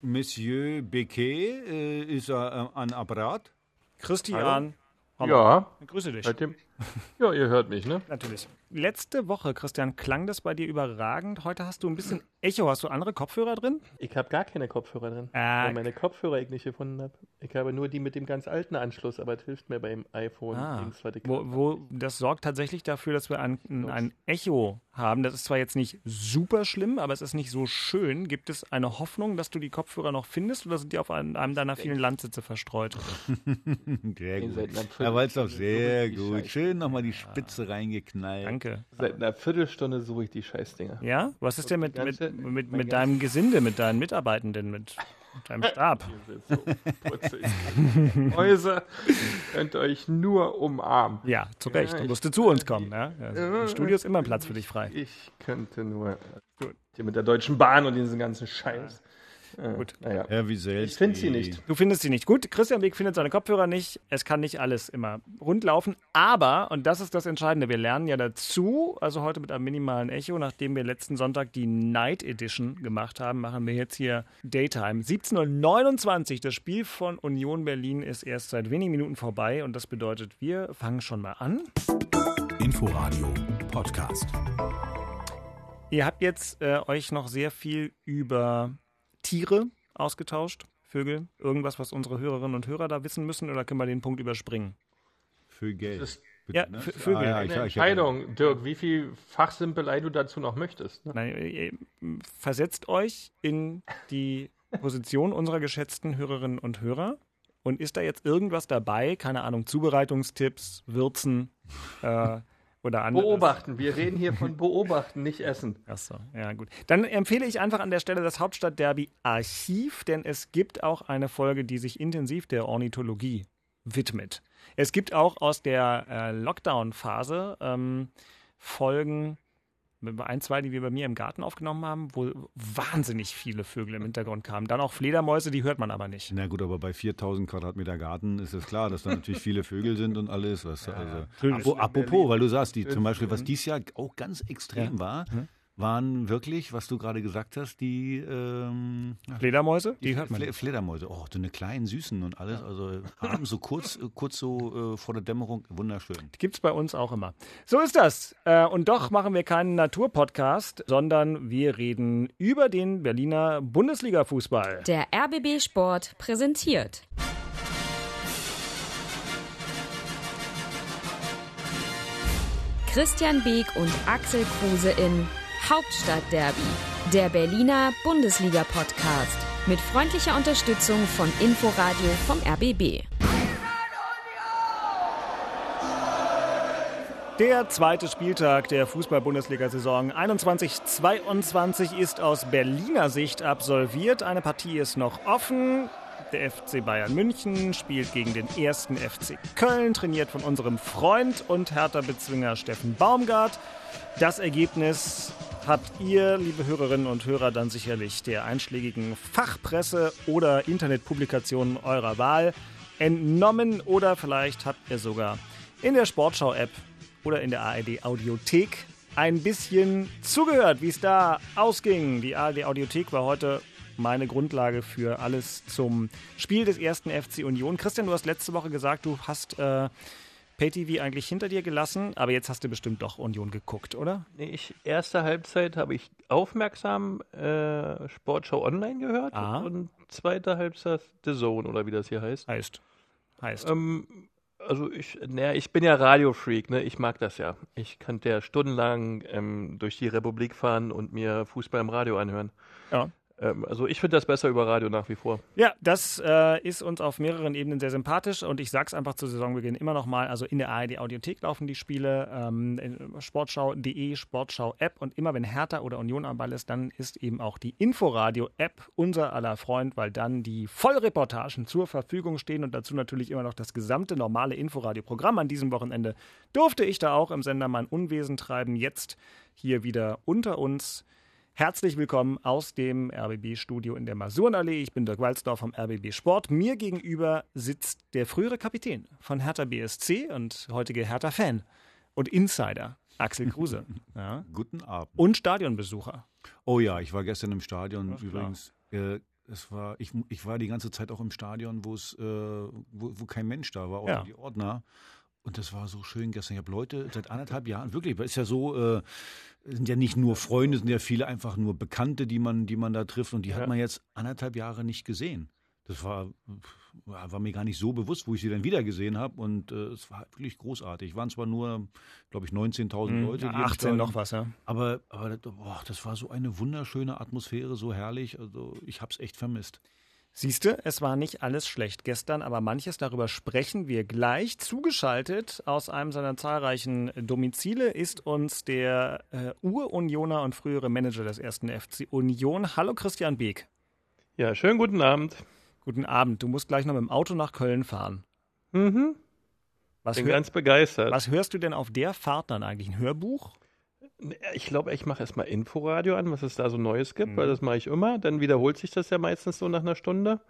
Monsieur Becquet äh, ist er äh, an Apparat. Christian, hallo. Ja, grüße dich. ihr, ja, ihr hört mich, ne? Natürlich. Letzte Woche, Christian, klang das bei dir überragend. Heute hast du ein bisschen Echo. Hast du andere Kopfhörer drin? Ich habe gar keine Kopfhörer drin, Ah, weil meine Kopfhörer ich nicht gefunden habe. Ich habe nur die mit dem ganz alten Anschluss, aber es hilft mir beim iPhone. Ah, wo, wo, das sorgt tatsächlich dafür, dass wir ein, ein, Echo haben. Das ist zwar jetzt nicht super schlimm, aber es ist nicht so schön. Gibt es eine Hoffnung, dass du die Kopfhörer noch findest oder sind die auf einem, einem deiner vielen Landsitze verstreut? Sehr gut. Er weiß doch sehr gut. Scheiß- Schön nochmal die Spitze reingeknallt. Danke. Seit einer Viertelstunde suche ich die Scheißdinger. Ja? Was ist denn mit, mit, mit, mit deinem Gesinde, mit deinen Mitarbeitenden, mit, mit deinem Stab? Ihr seid so putzig. Häuser könnt ihr euch nur umarmen. Ja, zu Recht. Ja, Du musst zu uns kommen. Ja? Also, Im Studio ist immer Platz für dich frei. Ich könnte nur. Gut. Hier mit der Deutschen Bahn und diesen ganzen Scheiß. Äh, Gut. Naja. Ja, wie selbst. Ich finde sie nicht. Du findest sie nicht gut. Christian Weg findet seine Kopfhörer nicht. Es kann nicht alles immer rund laufen. Aber, und das ist das Entscheidende, wir lernen ja dazu, also heute mit einem minimalen Echo, nachdem wir letzten Sonntag die Night Edition gemacht haben, machen wir jetzt hier Daytime. 17.29 Uhr, das Spiel von Union Berlin ist erst seit wenigen Minuten vorbei und das bedeutet, wir fangen schon mal an. Inforadio Podcast. Ihr habt jetzt äh, euch noch sehr viel über Tiere ausgetauscht, Vögel. Irgendwas, was unsere Hörerinnen und Hörer da wissen müssen, oder können wir den Punkt überspringen? Für Geld. Das Ja, ne? für- Vögel. Ah, ja, Eine ich, ich, Entscheidung, Dirk, wie viel Fachsimpelei du dazu noch möchtest. Ne? Nein, ihr versetzt euch in die Position unserer geschätzten Hörerinnen und Hörer. Und ist da jetzt irgendwas dabei? Keine Ahnung, Zubereitungstipps, Würzen äh, oder anderes? Beobachten, wir reden hier von beobachten, nicht essen. Achso, ja gut. Dann empfehle ich einfach an der Stelle das Hauptstadtderby Archiv, denn es gibt auch eine Folge, die sich intensiv der Ornithologie widmet. Es gibt auch aus der äh, Lockdown-Phase ähm, Folgen, ein, zwei, die wir bei mir im Garten aufgenommen haben, wo wahnsinnig viele Vögel im Hintergrund kamen. Dann auch Fledermäuse, die hört man aber nicht. Na gut, aber bei 4000 Quadratmeter Garten ist es klar, dass da natürlich viele Vögel sind und alles. Was, also. natürlich. Apo- apropos, weil du sagst, die, zum Beispiel, was dieses Jahr auch ganz extrem war, Mhm. Waren wirklich, was du gerade gesagt hast, die, ähm, Fledermäuse, die, hört man. Fledermäuse. Oh, so eine kleinen, süßen und alles. Also abends so kurz, äh, kurz so äh, vor der Dämmerung. Wunderschön. Gibt es bei uns auch immer. So ist das. Äh, und doch machen wir keinen Naturpodcast, sondern wir reden über den Berliner Bundesliga-Fußball. Der RBB Sport präsentiert. Christian Beek und Axel Kruse in Hauptstadtderby, der Berliner Bundesliga-Podcast. Mit freundlicher Unterstützung von Inforadio vom RBB. Der zweite Spieltag der Fußball-Bundesliga-Saison 21-22 ist aus Berliner Sicht absolviert. Eine Partie ist noch offen. Der FC Bayern München spielt gegen den ersten FC Köln, trainiert von unserem Freund und Hertha-Bezwinger Steffen Baumgart. Das Ergebnis habt ihr, liebe Hörerinnen und Hörer, dann sicherlich der einschlägigen Fachpresse oder Internetpublikationen eurer Wahl entnommen oder vielleicht habt ihr sogar in der Sportschau-App oder in der ARD Audiothek ein bisschen zugehört, wie es da ausging. Die ARD Audiothek war heute meine Grundlage für alles zum Spiel des ersten FC Union. Christian, du hast letzte Woche gesagt, du hast äh, PayTV eigentlich hinter dir gelassen, aber jetzt hast du bestimmt doch Union geguckt, oder? Nee, ich, erste Halbzeit habe ich aufmerksam äh, Sportschau Online gehört Ah. und zweite Halbzeit The Zone oder wie das hier heißt. Heißt. Heißt. Ähm, also ich, naja, ich bin ja Radiofreak, ne? Ich mag das ja. Ich könnte ja stundenlang ähm, durch die Republik fahren und mir Fußball im Radio anhören. Ja. Ähm, also ich finde das besser über Radio nach wie vor. Ja, das äh, ist uns auf mehreren Ebenen sehr sympathisch und ich sag's einfach zu Saisonbeginn immer noch mal, also in der ARD Audiothek laufen die Spiele, ähm, sportschau.de, Sportschau-App und immer wenn Hertha oder Union am Ball ist, dann ist eben auch die Inforadio-App unser aller Freund, weil dann die Vollreportagen zur Verfügung stehen und dazu natürlich immer noch das gesamte normale Inforadio-Programm. An diesem Wochenende durfte ich da auch im Sender mein Unwesen treiben, jetzt hier wieder unter uns. Herzlich willkommen aus dem RBB-Studio in der Masurenallee. Ich bin Dirk Walzdorf vom RBB Sport. Mir gegenüber sitzt der frühere Kapitän von Hertha BSC und heutige Hertha-Fan und Insider, Axel Kruse. ja. Guten Abend. Und Stadionbesucher. Oh ja, ich war gestern im Stadion Ach, übrigens. Äh, es war, ich, ich war die ganze Zeit auch im Stadion, wo es, äh, wo, wo kein Mensch da war, auch Ja. die Ordner. Und das war so schön gestern. Ich habe Leute seit anderthalb Jahren, wirklich, ist ja so, äh, sind ja nicht nur Freunde, sind ja viele einfach nur Bekannte, die man, die man da trifft. Und die Ja. hat man jetzt anderthalb Jahre nicht gesehen. Das war, war mir gar nicht so bewusst, wo ich sie dann wieder gesehen habe. Und äh, es war wirklich großartig. Waren zwar nur, glaube ich, 19.000 Leute. Ja, die im 18 Stadion- noch was, ja. aber, aber das- boah, das war so eine wunderschöne Atmosphäre, so herrlich. Also ich habe es echt vermisst. Siehste, es war nicht alles schlecht gestern, aber manches darüber sprechen wir gleich. Zugeschaltet aus einem seiner zahlreichen Domizile ist uns der äh, Ur-Unioner und frühere Manager des ersten FC Union. Hallo Christian Beek. Ja, schönen guten Abend. Guten Abend. Du musst gleich noch mit dem Auto nach Köln fahren. Mhm. Was, Bin ganz begeistert. was hörst du denn auf der Fahrt dann eigentlich? Ein Hörbuch? Ich glaube, ich mache erstmal Inforadio an, was es da so Neues gibt, Mhm. weil das mache ich immer. Dann wiederholt sich das ja meistens so nach einer Stunde.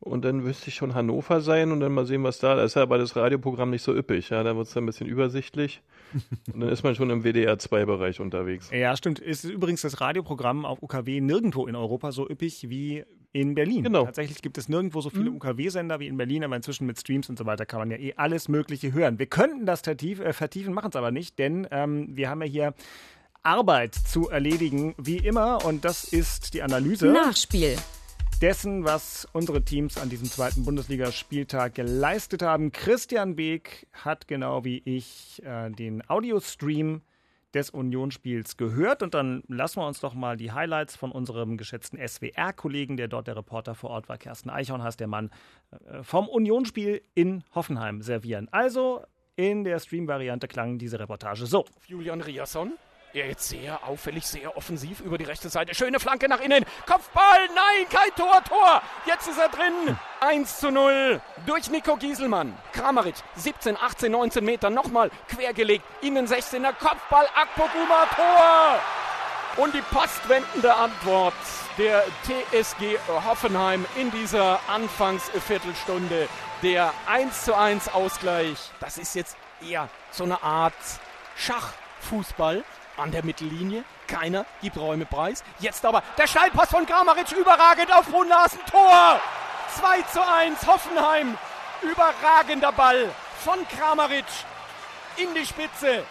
Und dann müsste ich schon Hannover sein und dann mal sehen, was da. Da ist ja aber das Radioprogramm nicht so üppig. Ja, da wird es ein bisschen übersichtlich. und dann ist man schon im WDR-2-Bereich unterwegs. Ja, stimmt. Ist übrigens das Radioprogramm auf UKW nirgendwo in Europa so üppig wie in Berlin. Genau. Tatsächlich gibt es nirgendwo so viele UKW-Sender wie in Berlin, aber inzwischen mit Streams und so weiter kann man ja eh alles Mögliche hören. Wir könnten das vertief, äh, vertiefen, machen es aber nicht, denn ähm, wir haben ja hier Arbeit zu erledigen, wie immer, und das ist die Analyse Nachspiel. dessen, was unsere Teams an diesem zweiten Bundesligaspieltag geleistet haben. Christian Beek hat genau wie ich äh, den Audiostream des Unionsspiels gehört und dann lassen wir uns doch mal die Highlights von unserem geschätzten SWR-Kollegen, der dort der Reporter vor Ort war, Kersten Eichhorn heißt der Mann, äh, vom Unionsspiel in Hoffenheim servieren. Also in der Stream-Variante klang diese Reportage so. Julian Riasson. Er jetzt sehr auffällig, sehr offensiv über die rechte Seite. Schöne Flanke nach innen. Kopfball. Nein, kein Tor. Tor. Jetzt ist er drin. 1 zu 0 durch Nico Gieselmann. Kramaric 17, 18, 19 Meter. Nochmal quergelegt. Innen 16er Kopfball. Akpoguma. Tor. Und die postwendende Antwort der TSG Hoffenheim in dieser Anfangsviertelstunde. Der 1 zu 1 Ausgleich. Das ist jetzt eher so eine Art Schachfußball an der Mittellinie. Keiner gibt Räume preis. Jetzt aber der Schallpass von Kramaric überragend auf Brunlasen. Tor! 2 zu 1 Hoffenheim. Überragender Ball von Kramaric in die Spitze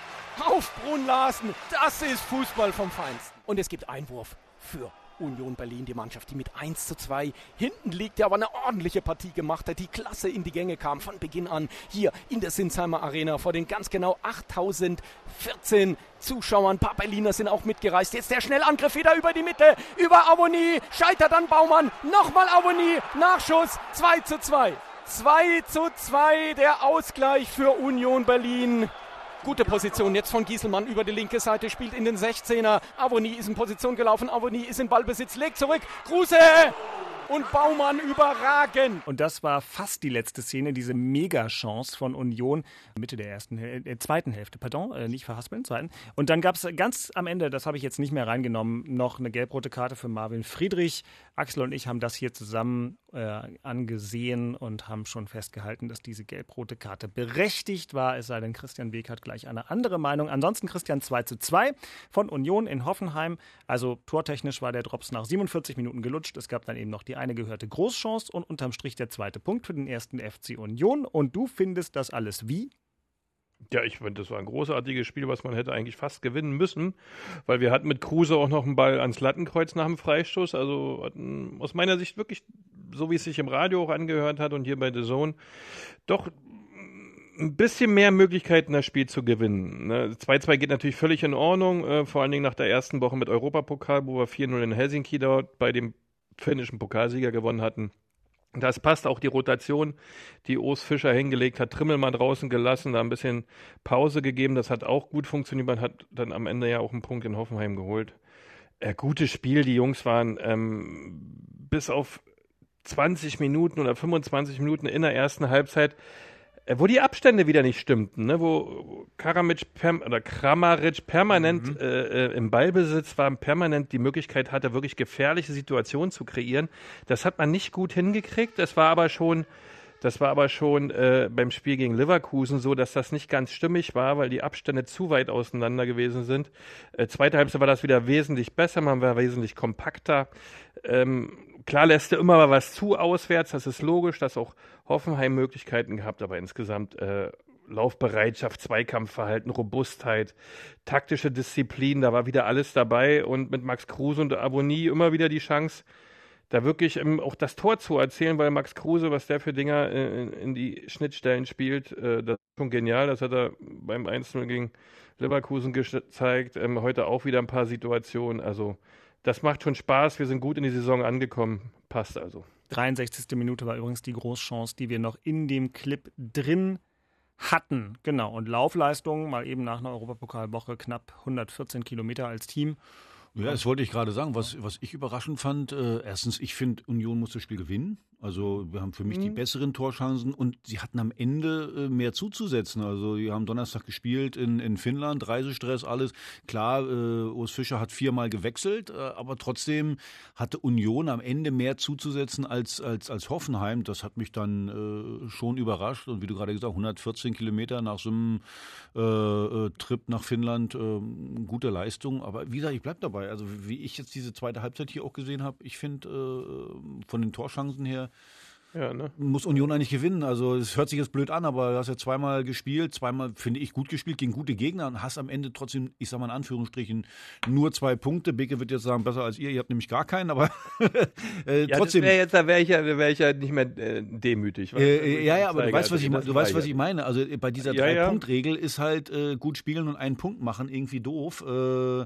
auf Brunlasen. Das ist Fußball vom Feinsten. Und es gibt Einwurf für Union Berlin, die Mannschaft, die mit 1 zu 2 hinten liegt, der aber eine ordentliche Partie gemacht hat, die klasse in die Gänge kam von Beginn an hier in der Sinsheimer Arena vor den ganz genau 8014 Zuschauern. Ein paar Berliner sind auch mitgereist. Jetzt der Schnellangriff wieder über die Mitte, über Avoni, scheitert an Baumann, nochmal Avoni, Nachschuss, 2 zu 2. 2 zu 2 der Ausgleich für Union Berlin. Gute Position jetzt von Gieselmann über die linke Seite, spielt in den 16er. Avoni ist in Position gelaufen, Avoni ist in Ballbesitz, legt zurück. Kruse und Baumann überragend. Und das war fast die letzte Szene, diese Mega-Chance von Union, Mitte der ersten, äh, zweiten Hälfte, pardon, äh, nicht verhaspeln, zweiten. Und dann gab es ganz am Ende, das habe ich jetzt nicht mehr reingenommen, noch eine gelb-rote Karte für Marvin Friedrich. Axel und ich haben das hier zusammen äh, angesehen und haben schon festgehalten, dass diese gelb-rote Karte berechtigt war, es sei denn, Christian Weg hat gleich eine andere Meinung. Ansonsten Christian 2 zu 2 von Union in Hoffenheim. Also tortechnisch war der Drops nach 47 Minuten gelutscht. Es gab dann eben noch die eine gehörte Großchance und unterm Strich der zweite Punkt für den ersten FC Union. Und du findest das alles wie? Ja, ich finde, das war ein großartiges Spiel, was man hätte eigentlich fast gewinnen müssen, weil wir hatten mit Kruse auch noch einen Ball ans Lattenkreuz nach dem Freistoß. Also hatten aus meiner Sicht wirklich, so wie es sich im Radio auch angehört hat und hier bei The Zone, doch ein bisschen mehr Möglichkeiten, das Spiel zu gewinnen. ne? 2-2 geht natürlich völlig in Ordnung, äh, vor allen Dingen nach der ersten Woche mit Europapokal, wo wir 4-0 in Helsinki dort bei dem finnischen Pokalsieger gewonnen hatten. Das passt auch die Rotation, die Urs Fischer hingelegt hat, Trimmel mal draußen gelassen, da ein bisschen Pause gegeben. Das hat auch gut funktioniert. Man hat dann am Ende ja auch einen Punkt in Hoffenheim geholt. Äh, gutes Spiel. Die Jungs waren ähm, bis auf 20 Minuten oder 25 Minuten in der ersten Halbzeit, wo die Abstände wieder nicht stimmten, ne? wo perm oder Kramaric permanent äh, äh, im Ballbesitz war, permanent die Möglichkeit hatte, wirklich gefährliche Situationen zu kreieren. Das hat man nicht gut hingekriegt. Das war aber schon, das war aber schon äh, beim Spiel gegen Leverkusen so, dass das nicht ganz stimmig war, weil die Abstände zu weit auseinander gewesen sind. Äh, zweite Halbzeit war das wieder wesentlich besser, man war wesentlich kompakter. Ähm, klar lässt er immer mal was zu auswärts, das ist logisch, dass auch Hoffenheim Möglichkeiten gehabt, aber insgesamt äh, Laufbereitschaft, Zweikampfverhalten, Robustheit, taktische Disziplin, da war wieder alles dabei und mit Max Kruse und Abonnie immer wieder die Chance, da wirklich ähm, auch das Tor zu erzählen, weil Max Kruse, was der für Dinger äh, in, in, die Schnittstellen spielt, äh, das ist schon genial. Das hat er beim 1-0 gegen Leverkusen gezeigt. Ähm, heute auch wieder ein paar Situationen. Also das macht schon Spaß. Wir sind gut in die Saison angekommen. Passt also. 63. Minute war übrigens die Großchance, die wir noch in dem Clip drin hatten. Genau. Und Laufleistung, mal eben nach einer Europapokalwoche knapp 114 Kilometer als Team. Ja, das wollte ich gerade sagen. Was, was ich überraschend fand, äh, erstens, ich finde, Union muss das Spiel gewinnen. Also wir haben für mich mhm. die besseren Torchancen und sie hatten am Ende äh, mehr zuzusetzen. Also die haben Donnerstag gespielt in, in Finnland, Reisestress, alles. Klar, äh, Urs Fischer hat viermal gewechselt, äh, aber trotzdem hatte Union am Ende mehr zuzusetzen als, als, als Hoffenheim. Das hat mich dann äh, schon überrascht. Und wie du gerade gesagt hast, 114 Kilometer nach so einem äh, äh, Trip nach Finnland, äh, gute Leistung. Aber wie gesagt, ich bleibe dabei. Also wie ich jetzt diese zweite Halbzeit hier auch gesehen habe, ich finde äh, von den Torchancen her, ja, ne? Muss Union eigentlich gewinnen. Also es hört sich jetzt blöd an, aber du hast ja zweimal gespielt, zweimal finde ich gut gespielt gegen gute Gegner und hast am Ende trotzdem, ich sag mal in Anführungsstrichen, nur zwei Punkte. Beke wird jetzt sagen, besser als ihr, ihr habt nämlich gar keinen, aber äh, ja, trotzdem. Wär jetzt, da wäre ich, ja, wär ich ja nicht mehr äh, demütig. Äh, ja, ja, aber du weißt, was ich, du weißt, was ich meine. Also äh, bei dieser ja, Drei-Punkt-Regel ist halt äh, gut spielen und einen Punkt machen irgendwie doof. Äh,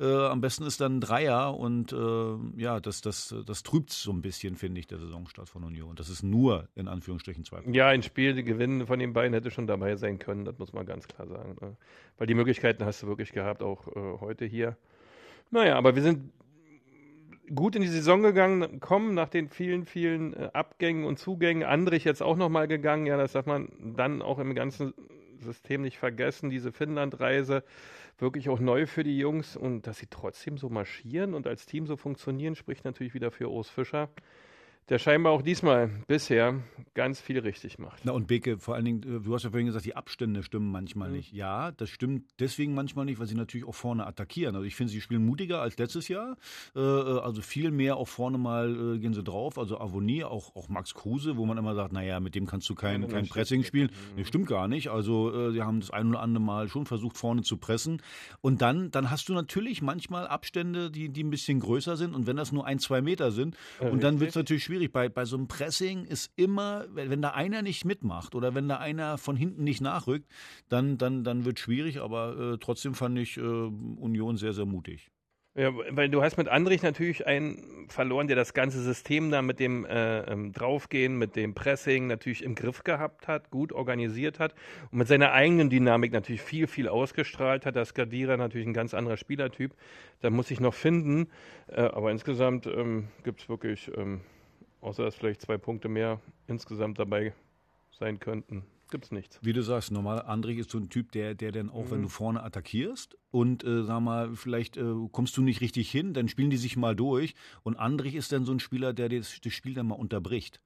am besten ist dann ein Dreier und ja, das, das, das trübt so ein bisschen, finde ich, der Saisonstart von Union. Das ist nur in Anführungsstrichen zwei Punkte. Ja, ein Spiel gewinnen von den beiden hätte schon dabei sein können, das muss man ganz klar sagen. Ne? Weil die Möglichkeiten hast du wirklich gehabt, auch äh, heute hier. Naja, aber wir sind gut in die Saison gegangen, kommen nach den vielen, vielen äh, Abgängen und Zugängen. Andrich jetzt auch nochmal gegangen, ja, das darf man dann auch im ganzen System nicht vergessen, diese Finnland-Reise wirklich auch neu für die Jungs und dass sie trotzdem so marschieren und als Team so funktionieren, spricht natürlich wieder für Urs Fischer der scheinbar auch diesmal bisher ganz viel richtig macht. Na und Beke, vor allen Dingen, äh, du hast ja vorhin gesagt, die Abstände stimmen manchmal mhm. nicht. Ja, das stimmt deswegen manchmal nicht, weil sie natürlich auch vorne attackieren. Also ich finde, sie spielen mutiger als letztes Jahr. Äh, äh, also viel mehr auch vorne mal gehen sie drauf. Also Avonie, auch, auch Max Kruse, wo man immer sagt, naja, mit dem kannst du kein, kein Pressing spielen. Mhm. Nee, stimmt gar nicht. Also sie haben das ein oder andere Mal schon versucht, vorne zu pressen. Und dann, dann hast du natürlich manchmal Abstände, die, die ein bisschen größer sind. Und wenn das nur ein, zwei Meter sind, und dann wird es natürlich schwierig schwierig. Bei, bei so einem Pressing ist immer, wenn da einer nicht mitmacht oder wenn da einer von hinten nicht nachrückt, dann, dann, dann wird es schwierig. Aber äh, trotzdem fand ich äh, Union sehr, sehr mutig. Ja, weil du hast mit Andrich natürlich einen verloren, der das ganze System da mit dem äh, ähm, Draufgehen, mit dem Pressing natürlich im Griff gehabt hat, gut organisiert hat und mit seiner eigenen Dynamik natürlich viel, viel ausgestrahlt hat. Das Gadira natürlich ein ganz anderer Spielertyp. Da muss ich noch finden. Äh, aber insgesamt ähm, gibt es wirklich ähm, Außer dass vielleicht zwei Punkte mehr insgesamt dabei sein könnten. Gibt es nichts. Wie du sagst, normal, Andrich ist so ein Typ, der, der dann auch, mhm. wenn du vorne attackierst und äh, sag mal, vielleicht äh, kommst du nicht richtig hin, dann spielen die sich mal durch. Und Andrich ist dann so ein Spieler, der das, das Spiel dann mal unterbricht.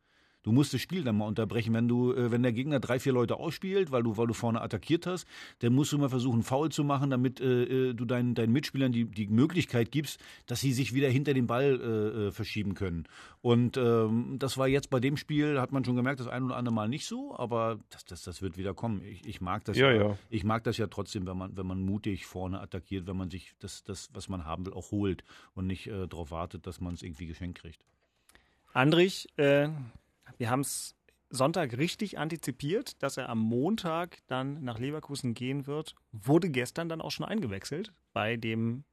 Du musst das Spiel dann mal unterbrechen. Wenn du, äh, wenn der Gegner drei, vier Leute ausspielt, weil du, weil du vorne attackiert hast, dann musst du mal versuchen, faul zu machen, damit äh, äh, du deinen, deinen Mitspielern die, die Möglichkeit gibst, dass sie sich wieder hinter den Ball äh, äh, verschieben können. Und ähm, das war jetzt bei dem Spiel, hat man schon gemerkt, das ein oder andere Mal nicht so, aber das, das, das wird wieder kommen. Ich, ich mag das ja, ja, ja. Ich mag das ja trotzdem, wenn man, wenn man mutig vorne attackiert, wenn man sich das, das was man haben will, auch holt und nicht äh, darauf wartet, dass man es irgendwie geschenkt kriegt. Andrich, äh, wir haben es Sonntag richtig antizipiert, dass er am Montag dann nach Leverkusen gehen wird. Wurde gestern dann auch schon eingewechselt bei dem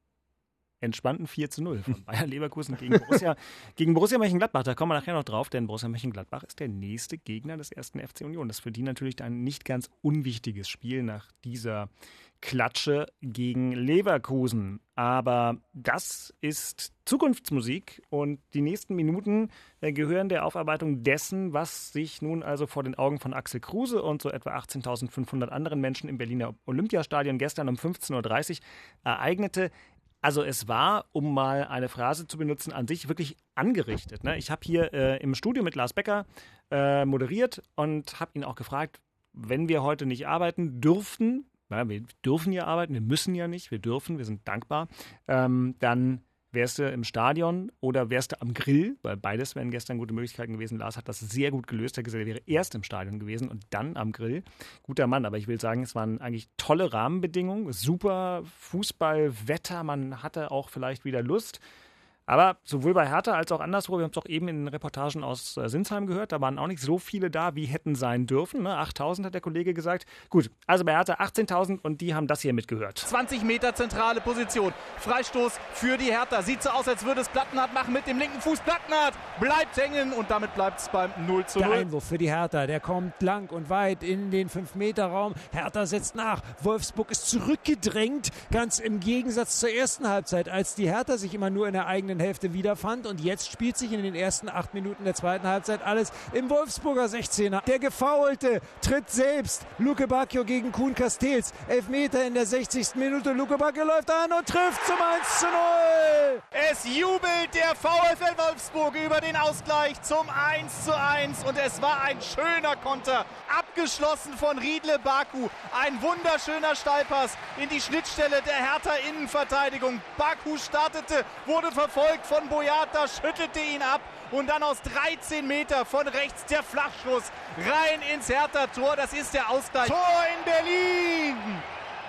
entspannten 4 zu 0 von Bayer Leverkusen gegen Borussia, gegen Borussia Mönchengladbach. Da kommen wir nachher noch drauf, denn Borussia Mönchengladbach ist der nächste Gegner des ersten FC Union. Das ist für die natürlich ein nicht ganz unwichtiges Spiel nach dieser Klatsche gegen Leverkusen. Aber das ist Zukunftsmusik und die nächsten Minuten äh, gehören der Aufarbeitung dessen, was sich nun also vor den Augen von Axel Kruse und so etwa 18.500 anderen Menschen im Berliner Olympiastadion gestern um 15.30 Uhr ereignete. Also es war, um mal eine Phrase zu benutzen, an sich wirklich angerichtet. Ne? Ich habe hier äh, im Studio mit Lars Becker äh, moderiert und habe ihn auch gefragt, wenn wir heute nicht arbeiten dürften, na, wir dürfen ja arbeiten, wir müssen ja nicht, wir dürfen, wir sind dankbar, ähm, dann Wärst du im Stadion oder wärst du am Grill? Weil beides wären gestern gute Möglichkeiten gewesen. Lars hat das sehr gut gelöst. Er gesagt, er wäre erst im Stadion gewesen und dann am Grill. Guter Mann, aber ich will sagen, es waren eigentlich tolle Rahmenbedingungen. Super Fußballwetter. Man hatte auch vielleicht wieder Lust. Aber sowohl bei Hertha als auch anderswo, wir haben es auch eben in den Reportagen aus äh, Sinsheim gehört, da waren auch nicht so viele da, wie hätten sein dürfen. Ne? 8000 hat der Kollege gesagt. Gut, also bei Hertha 18.000 und die haben das hier mitgehört. 20 Meter zentrale Position. Freistoß für die Hertha. Sieht so aus, als würde es Plattenhardt machen mit dem linken Fuß. Plattenhardt bleibt hängen und damit bleibt es beim 0 zu 0. Der Einwurf für die Hertha, der kommt lang und weit in den 5-Meter-Raum. Hertha setzt nach. Wolfsburg ist zurückgedrängt, ganz im Gegensatz zur ersten Halbzeit, als die Hertha sich immer nur in der eigenen Hälfte wiederfand. Und jetzt spielt sich in den ersten acht Minuten der zweiten Halbzeit alles im Wolfsburger 16er. Der Gefaulte tritt selbst. Luke Bacchio gegen Kuhn Castells. Elfmeter in der 60. Minute. Luke Bacchio läuft an und trifft zum 1 zu 0. Es jubelt der VfL Wolfsburg über den Ausgleich zum 1 zu 1 und es war ein schöner Konter, abgeschlossen von Riedle Baku. Ein wunderschöner Steilpass in die Schnittstelle der Hertha Innenverteidigung. Baku startete, wurde verfolgt von Boyata, schüttelte ihn ab und dann aus 13 Meter von rechts der Flachschuss rein ins Hertha-Tor. Das ist der Ausgleich. Tor in Berlin!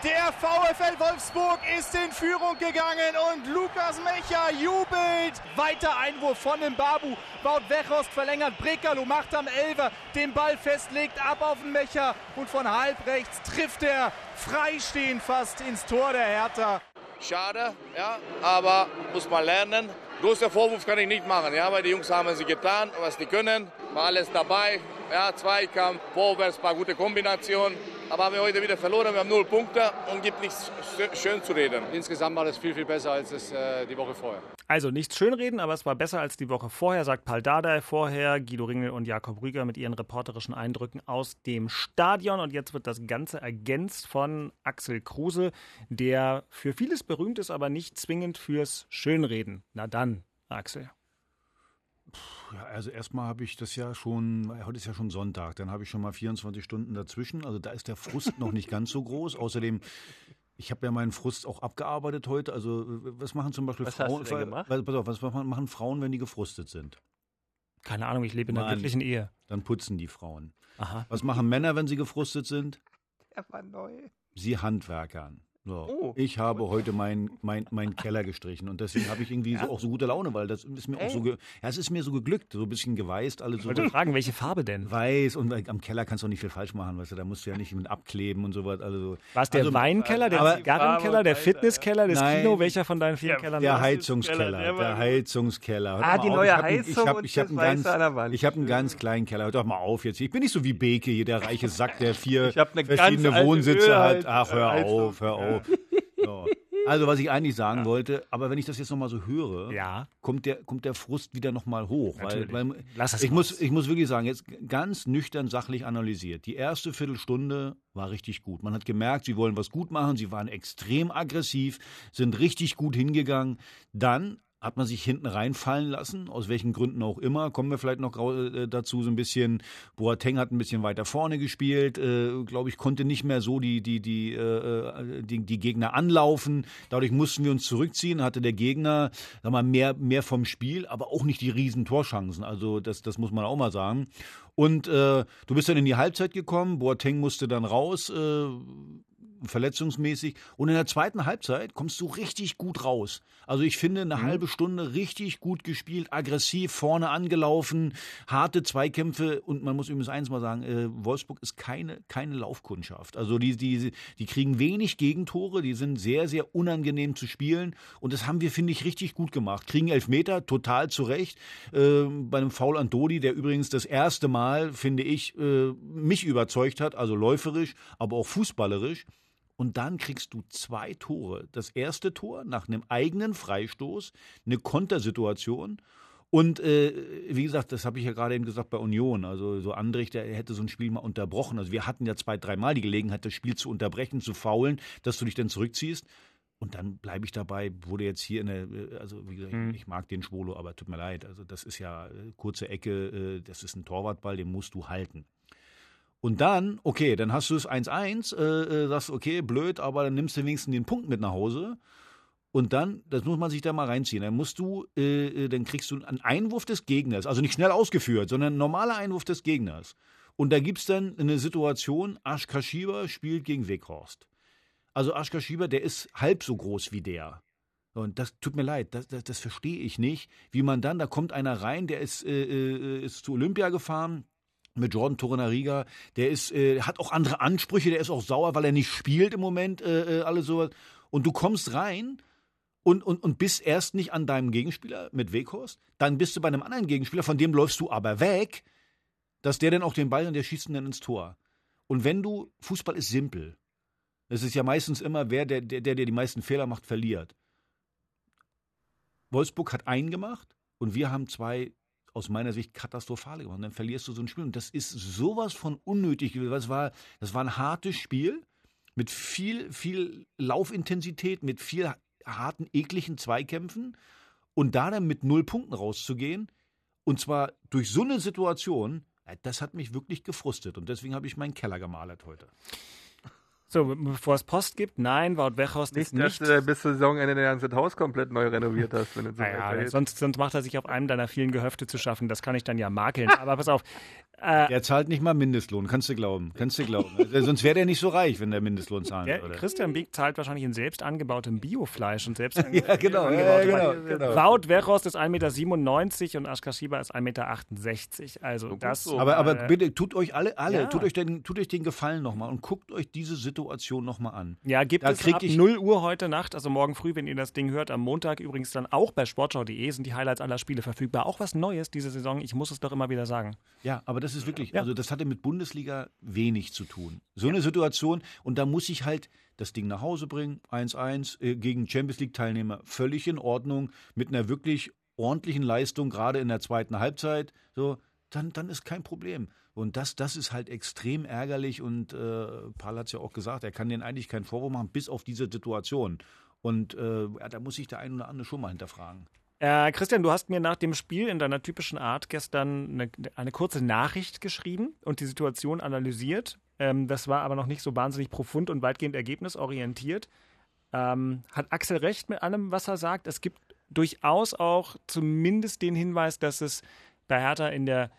Der VfL Wolfsburg ist in Führung gegangen und Lukas Mecher jubelt. Weiter Einwurf von dem Babu. Baut Wechost verlängert. Brekalo macht am Elfer den Ball fest, legt ab auf den Mecher und von halb rechts trifft er freistehend fast ins Tor der Hertha. Schade, ja, aber muss man lernen. Großer Vorwurf kann ich nicht machen, ja, weil die Jungs haben sie getan, was die können, war alles dabei. Ja, Zweikampf, vorwärts, paar gute Kombinationen. Aber haben wir heute wieder verloren, wir haben null Punkte und gibt nichts schön zu reden. Insgesamt war das viel, viel besser als es, äh, die Woche vorher. Also nichts schönreden, aber es war besser als die Woche vorher, sagt Paul Dardai vorher, Guido Ringel und Jakob Rüger mit ihren reporterischen Eindrücken aus dem Stadion. Und jetzt wird das Ganze ergänzt von Axel Kruse, der für vieles berühmt ist, aber nicht zwingend fürs Schönreden. Na dann, Axel. Ja, also erstmal habe ich das ja schon, heute ist ja schon Sonntag, dann habe ich schon mal 24 Stunden dazwischen. Also da ist der Frust noch nicht ganz so groß. Außerdem, ich habe ja meinen Frust auch abgearbeitet heute. Also was machen zum Beispiel Was Frauen? hast du denn gemacht? Pass auf, was machen Frauen, wenn die gefrustet sind? Keine Ahnung, ich lebe in einer Mann. glücklichen Ehe. Dann putzen die Frauen. Aha. Was machen Männer, wenn sie gefrustet sind? Er war neu. Sie handwerkern. So. Oh. Ich habe heute meinen mein, mein Keller gestrichen und deswegen habe ich irgendwie so auch so gute Laune, weil das ist mir auch so, ge ja, es ist mir so geglückt, so ein bisschen geweißt, alles Ich so wollte fragen, welche Farbe denn? weiß und am Keller kannst du auch nicht viel falsch machen, weißt du, da musst du ja nicht mit abkleben und so was. Also, War es der also, Weinkeller, der Zigarrenkeller, der Fitnesskeller, das Nein. Kino? Welcher von deinen vielen Kellern? Der? Heizungskeller, der. Heizungskeller. Hört Ah, die auf, neue ich hab einen- Heizung ich hab, und ich hab ganz. Ich habe einen ganz kleinen Keller. Hört doch mal auf jetzt. Ich bin nicht so wie Beke hier, der reiche Sack, der vier verschiedene Wohnsitze hat. Ach, hör auf, hör auf. So. Also, was ich eigentlich sagen wollte, aber wenn ich das jetzt nochmal so höre, Ja. kommt, der, kommt der Frust wieder nochmal hoch. Weil, Natürlich. weil, Lass ich, raus. muss, ich muss wirklich sagen, jetzt ganz nüchtern sachlich analysiert. Die erste Viertelstunde war richtig gut. Man hat gemerkt, sie wollen was gut machen, sie waren extrem aggressiv, sind richtig gut hingegangen. Dann hat man sich hinten reinfallen lassen, aus welchen Gründen auch immer. Kommen wir vielleicht noch äh, dazu so ein bisschen. Boateng hat ein bisschen weiter vorne gespielt, äh, glaube ich, konnte nicht mehr so die, die, die, äh, äh, die, die Gegner anlaufen. Dadurch mussten wir uns zurückziehen, hatte der Gegner sag mal, mehr, mehr vom Spiel, aber auch nicht die riesen Torchancen. Also das, das muss man auch mal sagen. Und äh, du bist dann in die Halbzeit gekommen, Boateng musste dann raus, äh, verletzungsmäßig. Und in der zweiten Halbzeit kommst du richtig gut raus. Also ich finde, eine halbe Stunde richtig gut gespielt, aggressiv, vorne angelaufen, harte Zweikämpfe. Und man muss übrigens eins mal sagen, äh, Wolfsburg ist keine, keine Laufkundschaft. Also die, die, die kriegen wenig Gegentore, die sind sehr, sehr unangenehm zu spielen. Und das haben wir, finde ich, richtig gut gemacht. Kriegen Elfmeter, total zurecht. Äh, bei einem Foul an Dodi, der übrigens das erste Mal, finde ich, äh, mich überzeugt hat, also läuferisch, aber auch fußballerisch. Und dann kriegst du zwei Tore. Das erste Tor nach einem eigenen Freistoß, eine Kontersituation. Und äh, wie gesagt, das habe ich ja gerade eben gesagt bei Union. Also so Andrich, der hätte so ein Spiel mal unterbrochen. Also wir hatten ja zwei, dreimal die Gelegenheit, das Spiel zu unterbrechen, zu faulen, dass du dich dann zurückziehst. Und dann bleibe ich dabei, wurde jetzt hier in der, äh, also wie gesagt, ich mag den Schwolo, aber tut mir leid. Also das ist ja äh, kurze Ecke, äh, das ist ein Torwartball, den musst du halten. Und dann, okay, dann hast du es 1-1, äh, äh, sagst, okay, blöd, aber dann nimmst du wenigstens den Punkt mit nach Hause. Und dann, das muss man sich da mal reinziehen. Dann musst du, äh, dann kriegst du einen Einwurf des Gegners, also nicht schnell ausgeführt, sondern ein normaler Einwurf des Gegners. Und da gibt es dann eine Situation, Ash Kashiba spielt gegen Weghorst. Also Ash Kashiba, der ist halb so groß wie der. Und das tut mir leid, das, das, das verstehe ich nicht, wie man dann, da kommt einer rein, der ist, äh, äh ist zu Olympia gefahren, mit Jordan Torunariga, der ist, äh, hat auch andere Ansprüche, der ist auch sauer, weil er nicht spielt im Moment, äh, äh alles sowas. Und du kommst rein und, und, und bist erst nicht an deinem Gegenspieler mit Weghorst, dann bist du bei einem anderen Gegenspieler, von dem läufst du aber weg, dass der dann auch den Ball und der schießt ihn dann ins Tor. Und wenn du, Fußball ist simpel. Es ist ja meistens immer, wer, der, der, der die meisten Fehler macht, verliert. Wolfsburg hat einen gemacht und wir haben zwei aus meiner Sicht katastrophale gemacht. Und dann verlierst du so ein Spiel. Und das ist sowas von unnötig gewesen. Das war, das war ein hartes Spiel mit viel, viel Laufintensität, mit viel harten, ekligen Zweikämpfen. Und da dann mit null Punkten rauszugehen, und zwar durch so eine Situation, das hat mich wirklich gefrustet. Und deswegen habe ich meinen Keller gemalert heute. So, bevor es Post gibt, nein, Wout Weghorst nicht, ist nicht... dass du bis zur Saisonende dein ganzes Haus komplett neu renoviert hast. Wenn so naja, sonst, sonst macht er sich auf einem deiner vielen Gehöfte zu schaffen. Das kann ich dann ja makeln. Aber pass auf, äh, der zahlt nicht mal Mindestlohn, kannst du glauben. Kannst du glauben. Also, sonst wäre der nicht so reich, wenn der Mindestlohn zahlen würde. Christian Beek zahlt wahrscheinlich in selbst angebautem Biofleisch und selbst ja, genau, ja, genau, genau. Wout Weghorst ist 1,97 Meter und Askar Schieber ist 1,68 Meter. Also so das. So. Aber, aber bitte tut euch alle, alle, ja. tut, euch den, tut euch den Gefallen nochmal und guckt euch diese Situation nochmal an. Ja, gibt da es ab ich 0 Uhr heute Nacht, also morgen früh, wenn ihr das Ding hört, am Montag übrigens dann auch bei sportschau.de sind die Highlights aller Spiele verfügbar. Auch was Neues diese Saison, ich muss es doch immer wieder sagen. Ja, aber das ist wirklich, also das hatte mit Bundesliga wenig zu tun. So eine Situation und da muss ich halt das Ding nach Hause bringen, 1-1 äh, gegen Champions League Teilnehmer, völlig in Ordnung, mit einer wirklich ordentlichen Leistung, gerade in der zweiten Halbzeit, so, dann, dann ist kein Problem. Und das, das ist halt extrem ärgerlich und äh, Paul hat es ja auch gesagt, er kann denen eigentlich keinen Vorwurf machen, bis auf diese Situation. Und äh, da muss sich der ein oder andere schon mal hinterfragen. Äh, Christian, du hast mir nach dem Spiel in deiner typischen Art gestern eine, eine kurze Nachricht geschrieben und die Situation analysiert. Ähm, das war aber noch nicht so wahnsinnig profund und weitgehend ergebnisorientiert. Ähm, hat Axel recht mit allem, was er sagt? Es gibt durchaus auch zumindest den Hinweis, dass es bei Hertha in der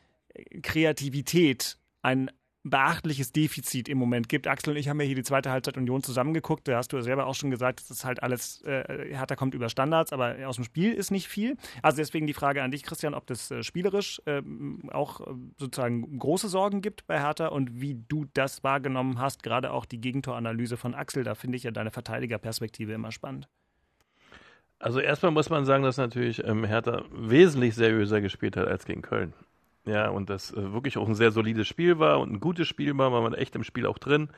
Kreativität ein beachtliches Defizit im Moment gibt. Axel und ich haben ja hier die zweite Halbzeit Union zusammengeguckt. Da hast du ja selber auch schon gesagt, das ist halt alles, äh, Hertha kommt über Standards, aber aus dem Spiel ist nicht viel. Also deswegen die Frage an dich, Christian, ob das äh, spielerisch äh, auch sozusagen große Sorgen gibt bei Hertha und wie du das wahrgenommen hast, gerade auch die Gegentoranalyse von Axel. Da finde ich ja deine Verteidigerperspektive immer spannend. Also erstmal muss man sagen, dass natürlich ähm, Hertha wesentlich seriöser gespielt hat als gegen Köln. Ja, und das äh, wirklich auch ein sehr solides Spiel war und ein gutes Spiel war, war man echt im Spiel auch drin.